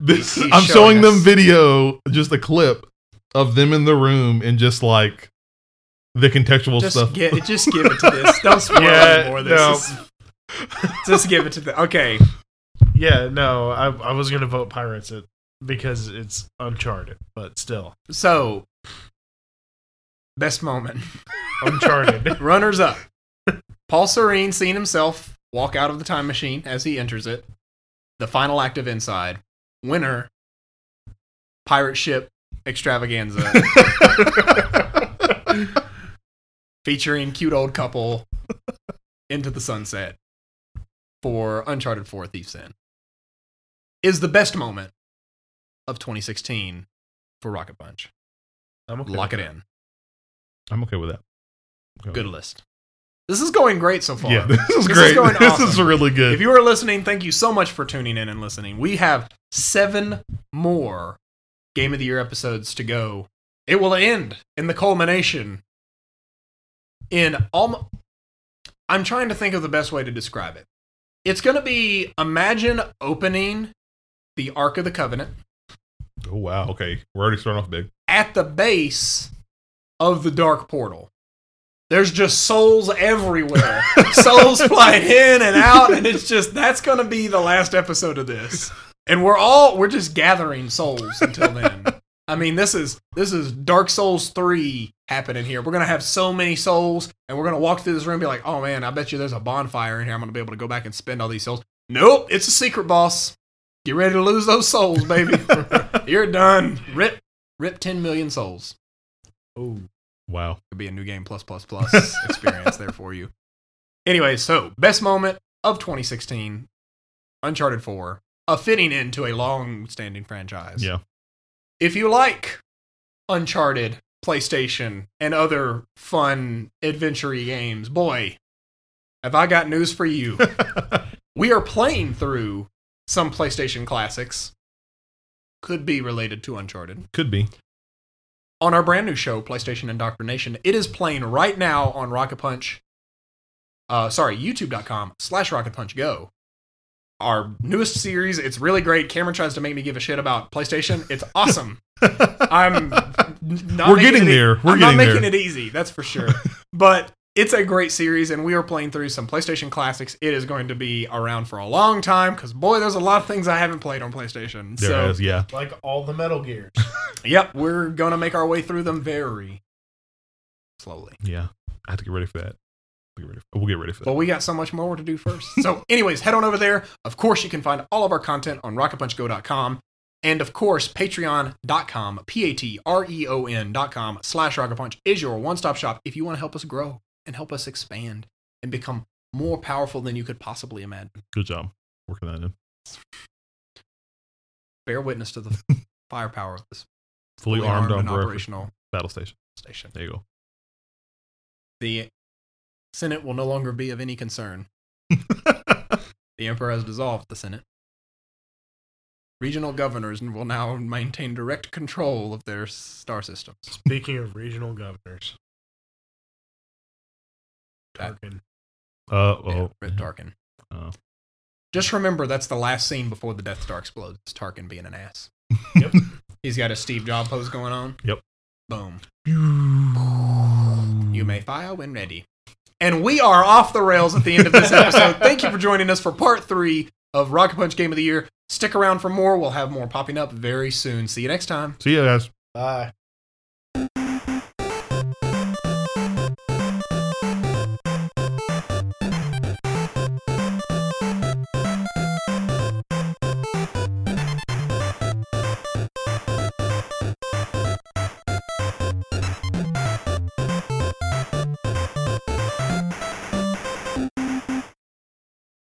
This. He's I'm showing showing them video, just a clip of them in the room and just like the contextual Just stuff. get, just give it to this. Don't spoil Yeah, any more of this. no. Just- just give it to the. Okay, Yeah, no, I, I was gonna vote pirates it because it's Uncharted, but still so best moment. Uncharted. Runners up. Paul Serene seeing himself walk out of the time machine as he enters it. The final act of Inside. Winner. Pirate ship extravaganza featuring cute old couple into the sunset for Uncharted 4 Thief's End. Is the best moment of 2016 for Rocket Punch. I'm okay Lock it with that. in. I'm okay with that. Okay. Good list. This is going great so far. Yeah, this is This is great. going this is really good. If you are listening, thank you so much for tuning in and listening. We have seven more Game of the Year episodes to go. It will end in the culmination in almost. I'm trying to think of the best way to describe it. It's going to be imagine opening the Ark of the Covenant oh wow. Okay, we're already starting off big. at the base of the Dark Portal. There's just souls everywhere. souls flying in and out, and it's just that's gonna be the last episode of this. And we're all we're just gathering souls until then. I mean, this is this is Dark Souls 3 happening here. We're gonna have so many souls, and we're gonna walk through this room and be like, oh man, I bet you there's a bonfire in here. I'm gonna be able to go back and spend all these souls. Nope, it's a secret boss. Get ready to lose those souls, baby. You're done. Rip rip 10 million souls Oh, Wow. could be a new game plus plus plus experience there for you. Anyway, so best moment of 2016, Uncharted 4, a fitting end to a long-standing franchise. Yeah. If you like Uncharted, PlayStation, and other fun adventure games, boy, have I got news for you. we are playing through some PlayStation classics. Could be related to Uncharted Could be. On our brand new show, PlayStation Indoctrination. It is playing right now on Rocket Punch. Uh, sorry, YouTube.com slash Rocket Punch Go. Our newest series. It's really great. Cameron tries to make me give a shit about PlayStation. It's awesome. I'm not We're getting it- there. We're I'm not making there. it easy. That's for sure. but it's a great series, and we are playing through some PlayStation classics. It is going to be around for a long time because boy, there's a lot of things I haven't played on PlayStation. There so is, yeah. like all the Metal Gears. Yep, we're gonna make our way through them very slowly. Yeah. I have to get ready for that. We'll get ready for, we'll get ready for that. But we got so much more to do first. so, anyways, head on over there. Of course, you can find all of our content on rocketpunchgo.com. And of course, patreon.com, P A T R E O N.com slash rocketpunch is your one stop shop if you want to help us grow and help us expand and become more powerful than you could possibly imagine. Good job working that in. Bear witness to the firepower of this Fully, fully armed, and operational operational battle station. station. There you go. The Senate will no longer be of any concern. The Emperor has dissolved the Senate. Regional governors will now maintain direct control of their star systems. Speaking of regional governors, That- Tarkin. Uh Yeah, oh. Rip Tarkin. Oh. Just remember that's the last scene before the Death Star explodes. It's Tarkin being an ass. Yep. He's got a Steve Jobs pose going on. Yep. Boom. You may fire when ready. And we are off the rails at the end of this episode. Thank you for joining us for part three of Rocket Punch Game of the Year. Stick around for more. We'll have more popping up very soon. See you next time. See you guys. Bye.